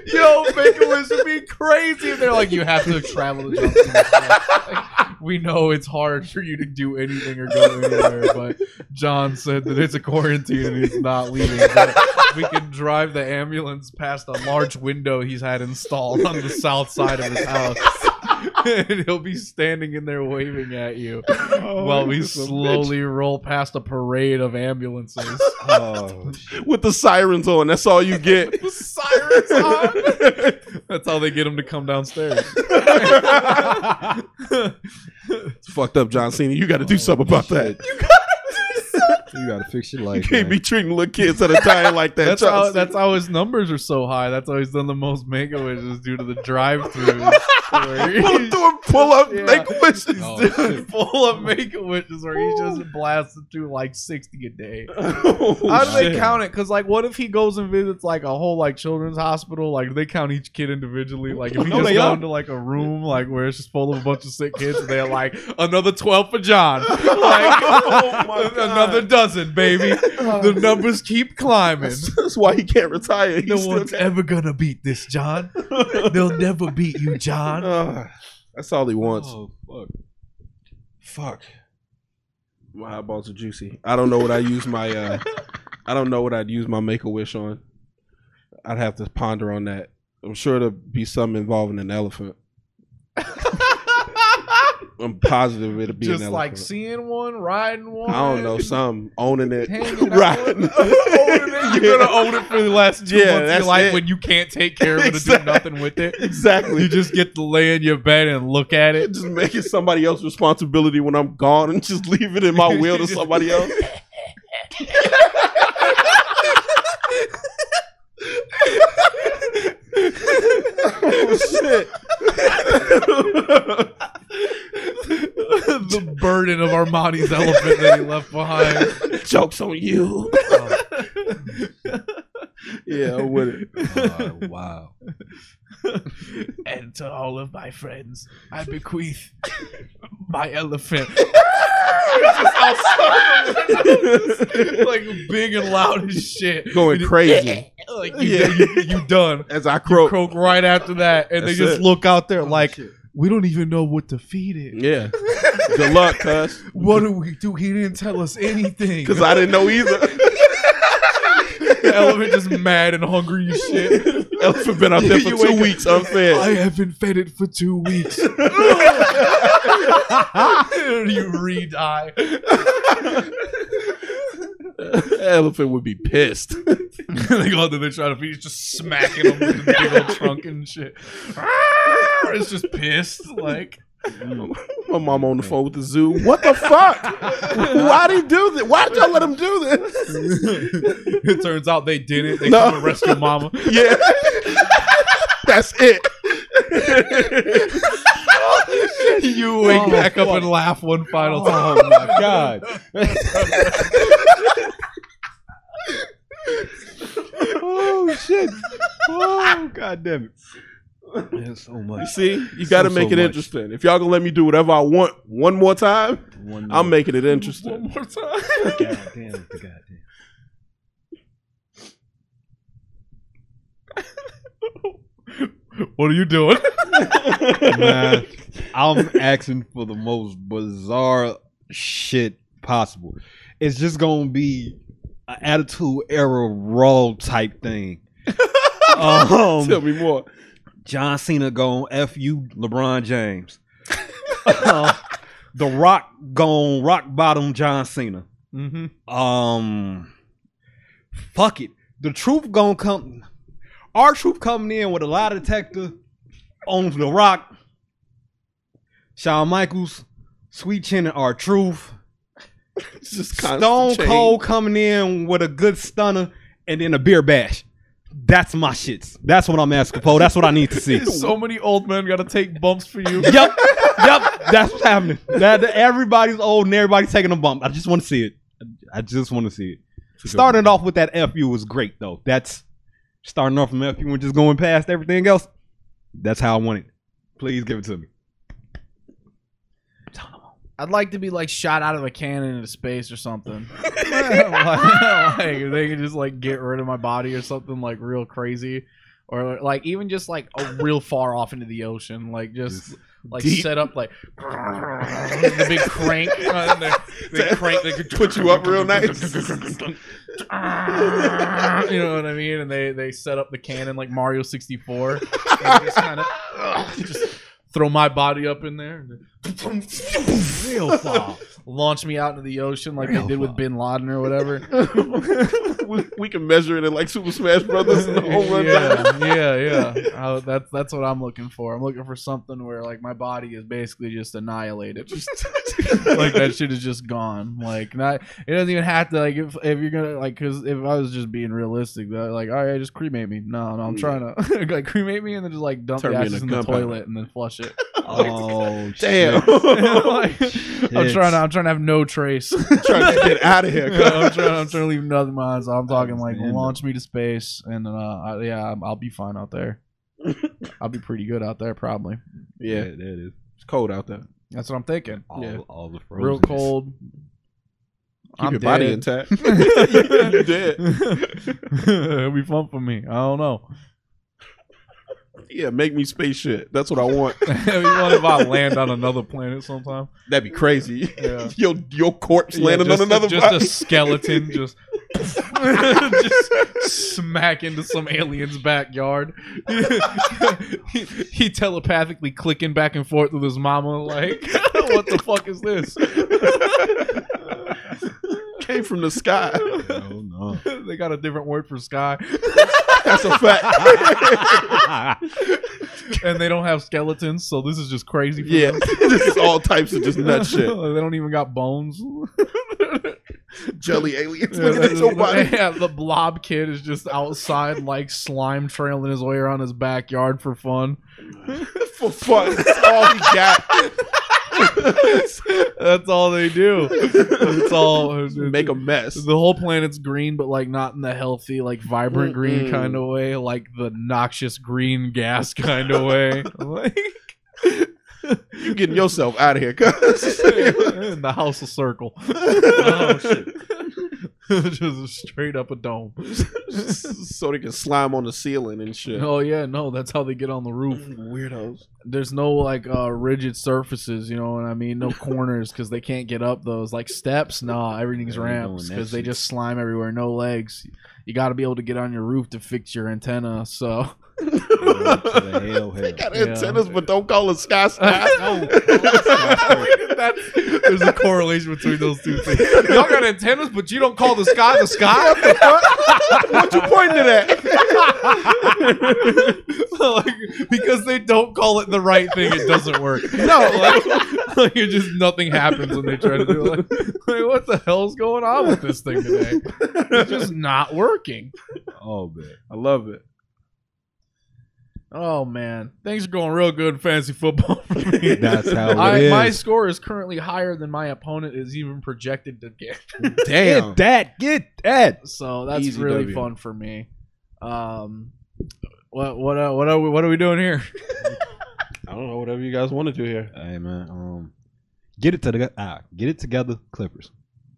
Yo, make a wish would be crazy if they're like, you have to travel to John Cena's house. Like, we know it's hard for you to do anything or go anywhere, but John said that it's a quarantine and he's not leaving. But we can drive the ambulance past a large window he's had installed on the south side of his house. and he'll be standing in there waving at you while we slowly roll past a parade of ambulances. Oh, With the sirens on. That's all you get. Sirens on. That's how they get him to come downstairs. It's fucked up, John Cena. You got to do oh, something about that. You gotta fix your life. You can't man. be treating little kids at a time like that. That's how that's how his numbers are so high. That's how he's done the most make a wishes due to the drive through. Pull, pull up, Yeah. make wishes. Oh, shit. full of make wishes where he just blasted through like sixty a day. Oh, How do they count it? Because like, what if he goes and visits like a whole like children's hospital? Like, do they count each kid individually? Like, if he No, just go into like a room like where it's just full of a bunch of sick kids, and they're like another twelve for John, like Oh, my God. another dozen, baby. The numbers keep climbing. That's why he can't retire. He's No one's ever gonna beat this, John. They'll never beat you, John. Ah, that's all he wants. Oh, fuck. Fuck. My eyeballs are juicy. I don't know what I use my. uh I don't know what I'd use my make a wish on. I'd have to ponder on that. I'm sure it'll be something involving an elephant. I'm positive it'll be Just like seeing one, riding one. I don't know, some owning it, riding. with- owning it. You're gonna own it for the last two Yeah, months of that's your life it. when you can't take care of it Exactly. and do nothing with it. exactly. You just get to lay in your bed and look at it. just make it somebody else's responsibility when I'm gone and just leave it in my will to somebody else. oh shit. the burden of Armani's elephant that he left behind. Joke's on you. yeah, I'm with it. Oh, wow. and to all of my friends, I bequeath my elephant. like big and loud as shit. Going crazy Like you, Yeah. you, you done. as I You croak. croak right after that, and That's they just it. look out there oh, like we don't even know what to feed it. Yeah. Good luck, cuz. What do we do? He didn't tell us anything. Because I didn't know either. The elephant just mad and hungry as shit. Elephant been out there for You two up- weeks unfed. I haven't fed it for two weeks. you re-die. Elephant would be pissed. they go out there, they try to feed, he's just smacking them with the big old trunk and shit. It's just pissed, like mm. My mom on the phone with the zoo. What the fuck? Why'd he do this? Why'd y'all let him do this? it turns out they didn't. They No. come and rescue mama. Yeah. That's it. You wake Oh, back up and laugh one final oh, time. Oh my god. oh shit. Oh god damn it. There's so You see, you got to So, make so it much. interesting. If y'all gonna let me do whatever I want one more time, One I'm making it interesting. One more time. God damn it, god damn. What are you doing? Man, I'm asking for the most bizarre shit possible. It's just gonna be an attitude era raw type thing. um, Tell me more. John Cena gone F you, LeBron James. Uh, the Rock gone rock bottom John Cena. Mm-hmm. Um, fuck it. The truth gonna come. R Truth coming in with a lie detector on the Rock. Shawn Michaels, Sweet Chin and R Truth. Just Stone. Cold coming in with a good stunner and then a beer bash. That's my shits. That's what I'm asking for. That's what I need to see. so many old men got to take bumps for you. yep, yep. That's what's happening. That, that- everybody's old and everybody's taking a bump. I just want to see it. I just want to see it. Starting off with that FU was great though. That's starting off from FU and just going past everything else. That's how I want it. Please give it to me. I'd like to be like shot out of a cannon into space or something. like, like, they could just like get rid of my body or something like real crazy, or like even just like a real far off into the ocean, like just like deep. set up like the big crank, uh, the big crank that could Put you up real nice. you know what I mean? And they they set up the cannon like Mario 64, just kind of just throw my body up in there, Real far. Launch me out into the ocean like Real they did with. Bin Laden or whatever. we, we can measure it in like Super Smash Brothers and the whole run. yeah, yeah, yeah. Uh, that's that's what I'm looking for. I'm looking for something where like my body is basically just annihilated. like that shit is just gone. Like not. It doesn't even have to like if if you're gonna like because if I was just being realistic, like all right, just cremate me. No, no, I'm trying to like cremate me and then just like dump Turn the ashes into in the gunpowder. toilet and then flush it. Oh Damn. Like, I'm Shit. trying to I'm trying to have no trace. trying to get out of here. Yeah, I'm trying. I'm trying to leave nothing behind. So I'm talking like Understand. launch me to space, and uh, I, yeah, I'm- I'll be fine out there. I'll be pretty good out there, probably. Yeah, that is. it's cold out there. That's what I'm thinking. All, Yeah. all the Real cold. Keep I'm your body dead. intact. you did. It'll be fun for me. I don't know. Yeah, make me space shit. That's what I want. you want if I land on another planet sometime? That'd be crazy. Yeah. your your corpse landing just, on another just body. a skeleton just just smack into some alien's backyard. he, he telepathically clicking back and forth with his mama like, what the fuck is this? Came from the sky. Oh no. they got a different word for sky, That's a fact. and they don't have skeletons, so this is just crazy. For yeah, this is all types of just nut shit. they don't even got bones. Jelly aliens. Yeah, Look at your body. yeah, the blob kid is just outside, like slime trailing his way around his backyard for fun. For fun. That's all he got. That's all they do. It's all Make a mess. The whole planet's green, but like not in the healthy, like vibrant green Mm-mm. kind of way, like the noxious green gas kind of way. Like You getting yourself out of here, cuz. in the house of circle. oh shit. Just straight up a dome. so they can slime on the ceiling and shit. Oh yeah, no, that's how they get on the roof. Weirdos. there's no like uh rigid surfaces you know what i mean no corners because they can't get up those like steps nah everything's ramps because they just slime everywhere no legs you got to be able to get on your roof to fix your antenna so To the hell, They hell. got Yeah. antennas, but don't call it sky sky. That's, there's a correlation between those two things y'all got antennas but you don't call the sky the sky what you pointing at? like, because they don't call it the right thing it doesn't work no like, like it just nothing happens when they try to do it like, like what the hell's going on with this thing today it's just not working Oh man. I love it. Oh man things are going real good in fantasy football for me. That's how it I, is. my score is currently higher than my opponent is even projected to get Damn. Get that. Get that. so that's Easy really W. fun for me um what what uh, what are we what are we doing here I don't know. Whatever you guys want to do here. Hey man. Um, get it to the ah, get it together, Clippers.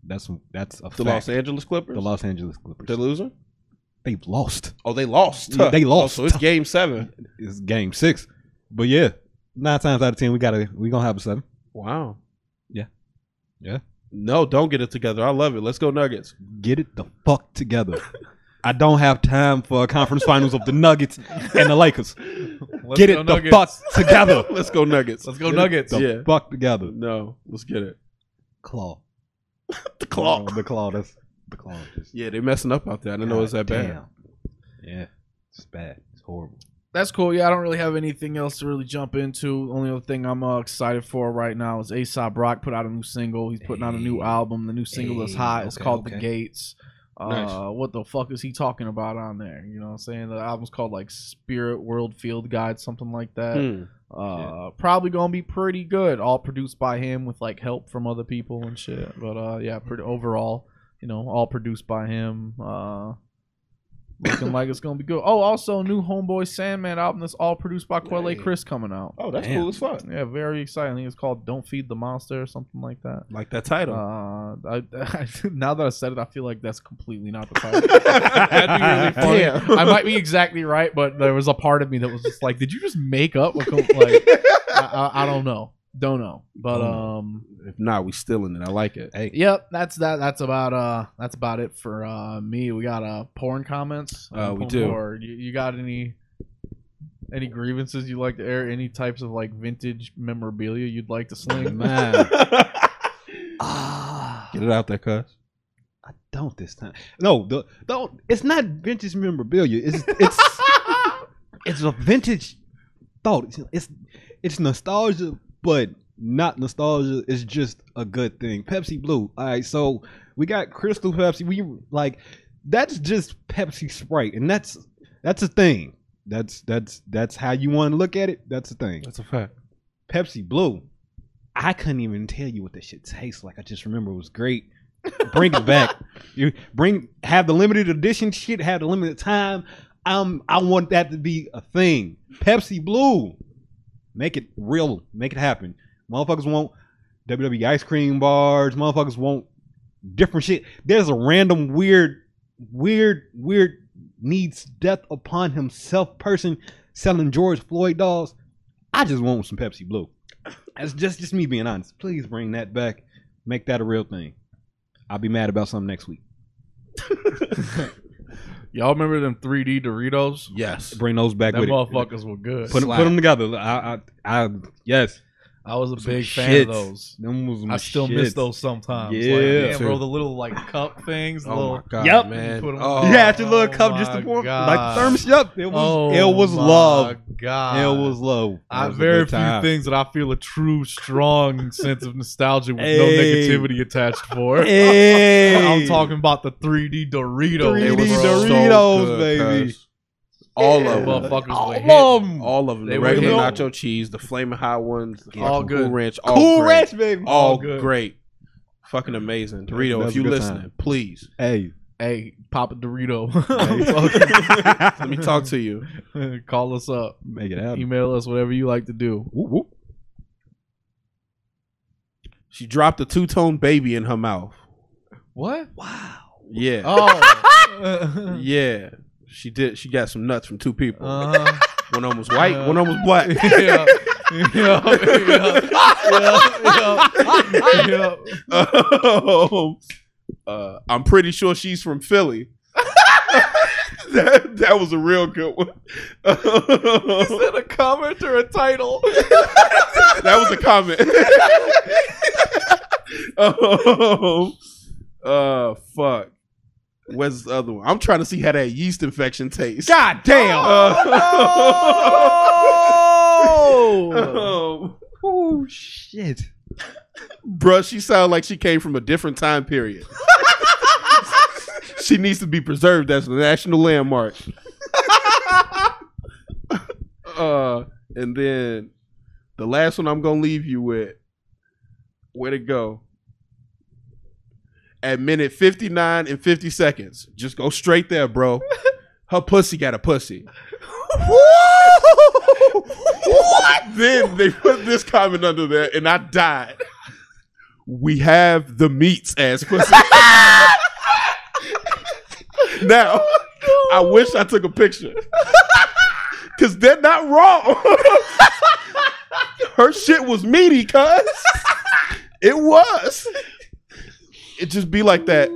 That's that's a The fact. Los Angeles Clippers. the Los Angeles Clippers. They're losing. They lost. Oh, they lost. Yeah, they lost. Oh, so it's game seven. It's game six, but yeah, nine times out of ten we gotta we gonna have a seven. Wow. Yeah. Yeah. No, don't get it together. I love it. Let's go Nuggets. Get it the fuck together. I don't have time for a conference finals of the Nuggets and the Lakers. Let's Get go it the fuck together. Let's go Nuggets. let's go Get nuggets The Yeah. fuck together. No, let's get it. Claw. The claw. Oh, the claw. That's the claw. Just, Yeah, they messing up out there. I didn't know it was that bad. Yeah, it's bad. It's horrible. That's cool. Yeah, I don't really have anything else to really jump into. Only other thing I'm uh, excited for right now is Aesop Rock put out a new single. He's putting out a new album. The new single is hot. It's okay, called okay. The Gates. Uh, Nice. what the fuck is he talking about on there? You know what I'm saying? The album's called like Spirit World Field Guide, something like that. Hmm. Uh, probably gonna be pretty good. All produced by him with like help from other people and shit. But uh, yeah, pretty overall, you know, all produced by him. Uh, looking like it's gonna be good. Oh, also new Homeboy Sandman album that's all produced by Quelle Hey. Chris coming out. Oh, that's Damn. cool as fuck. Yeah, very exciting. I think it's called "Don't Feed the Monster" or something like that. Like that title. Uh, I, now that I said it, I feel like that's completely not the title. That'd be really funny. Damn. I might be exactly right, but there was a part of me that was just like, "Did you just make up?" A like, I, I, I don't know, don't know, but Don't know. um, if not, we stealing it. I like it. Hey, yep, that's that. That's about uh, that's about it for uh me. We got uh porn comments. Uh, we porn do. board. You, you got any? Any grievances you like to air? Any types of like vintage memorabilia you'd like to sling? man. Ah, Get it out there, cuz. I don't this time. No, the don't. It's not vintage memorabilia. It's it's it's a vintage thought. It's, it's it's nostalgia, but not nostalgia. It's just a good thing. Pepsi Blue. All right, so we got Crystal Pepsi. We like that's just Pepsi Sprite, and that's that's a thing. That's that's that's how you want to look at it. That's a thing. That's a fact. Pepsi Blue. I couldn't even tell you what that shit tastes like. I just remember it was great. Bring it back. You bring have the limited edition shit. Have the limited time. Um, I want that to be a thing. Pepsi Blue. Make it real. Make it happen. Motherfuckers want WWE ice cream bars. Motherfuckers want different shit. There's a random weird, weird, weird needs death upon himself person selling George Floyd dolls. I just want some Pepsi Blue. That's just just me being honest. Please bring that back. Make that a real thing. I'll be mad about something next week. Y'all remember them 3D Doritos? Yes. Bring those back That with it. motherfuckers were good. Put, put them together. I, I, I, yes. I was a Some big fan shits. of those. Them was I still shits. miss those sometimes. Yeah. like, damn, bro, the little like cup things. the Oh little, my god, Yep. man. Put 'em- Oh, You had your little Oh cup just to my pour, God. like thermos. Yep, it was. oh it was my love. God, It was love. I That was very few things that I feel a true, strong sense of nostalgia with no negativity attached for. Hey, I'm talking about the 3D Doritos. They 3D were so Doritos, good, baby. cuz. All Yeah. of them. Motherfuckers All were of them. All of them. They the regular good. nacho cheese, the flaming hot ones, the All good. Cool Ranch, all Cool great. Ranch, baby. all All good. great. Fucking amazing. Dorito, if you good listening, time. please Hey, Hey, Papa Dorito. let me talk to you. Call us up. make it happen. Email us, whatever you like to do. Whoop, whoop. She dropped a two tone baby in her mouth. What? Wow. Yeah. Oh. Yeah. She did. She got some nuts from two people. Uh-huh. one of them was white, Uh, one of them was black. yeah. Um, uh, I'm pretty sure she's from Philly. that, that was a real good one. Is that a comment or a title? that was a comment. um, uh, fuck. Where's the other one? I'm trying to see how that yeast infection tastes. God damn. Oh. Um, oh shit. bruh, she sounded like she came from a different time period. she needs to be preserved as a national landmark. uh, and then the last one I'm gonna leave you with. Where'd it go? At minute 59 and 50 seconds. Just go straight there, bro. Her pussy got a pussy. What? Then they put this comment under there, and I died. We have the meats ass pussy. now, oh, I wish I took a picture. Cause they're not wrong. Her shit was meaty, cuz. It was. It just be like that.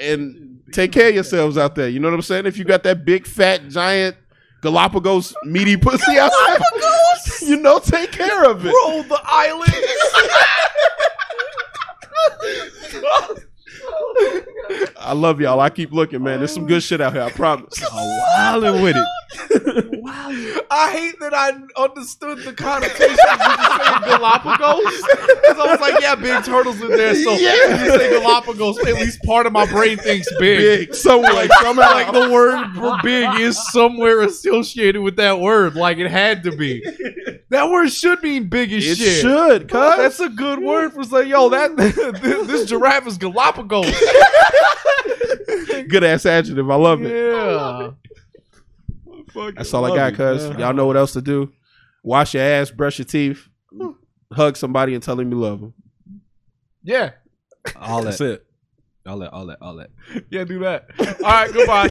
And take care of yourselves out there. You know what I'm saying? If you got that big, fat, giant Galapagos meaty pussy out there, you know, take care of it. Roll the island. I love y'all. I keep looking, man. There's some good shit out here. I promise. Wildin' with it. Wow. I hate that I understood the connotation of saying Galapagos. Because I was like, yeah, big turtles in there. So Yeah. when you say Galapagos, at least part of my brain thinks big. Big. Somewhere, Like, somehow. like the word for big is somewhere associated with that word. Like it had to be. That word should mean big as it shit. should, cuz. That's a good word for saying, yo, that this, this giraffe is Galapagos. Good ass adjective. I love it. Yeah. That's all I got, cuz. Y'all know what else to do. Wash your ass, brush your teeth, hug somebody, and tell them you love them. Yeah. All That's that. it. All that. All that. All that. Yeah, do that. All right, goodbye.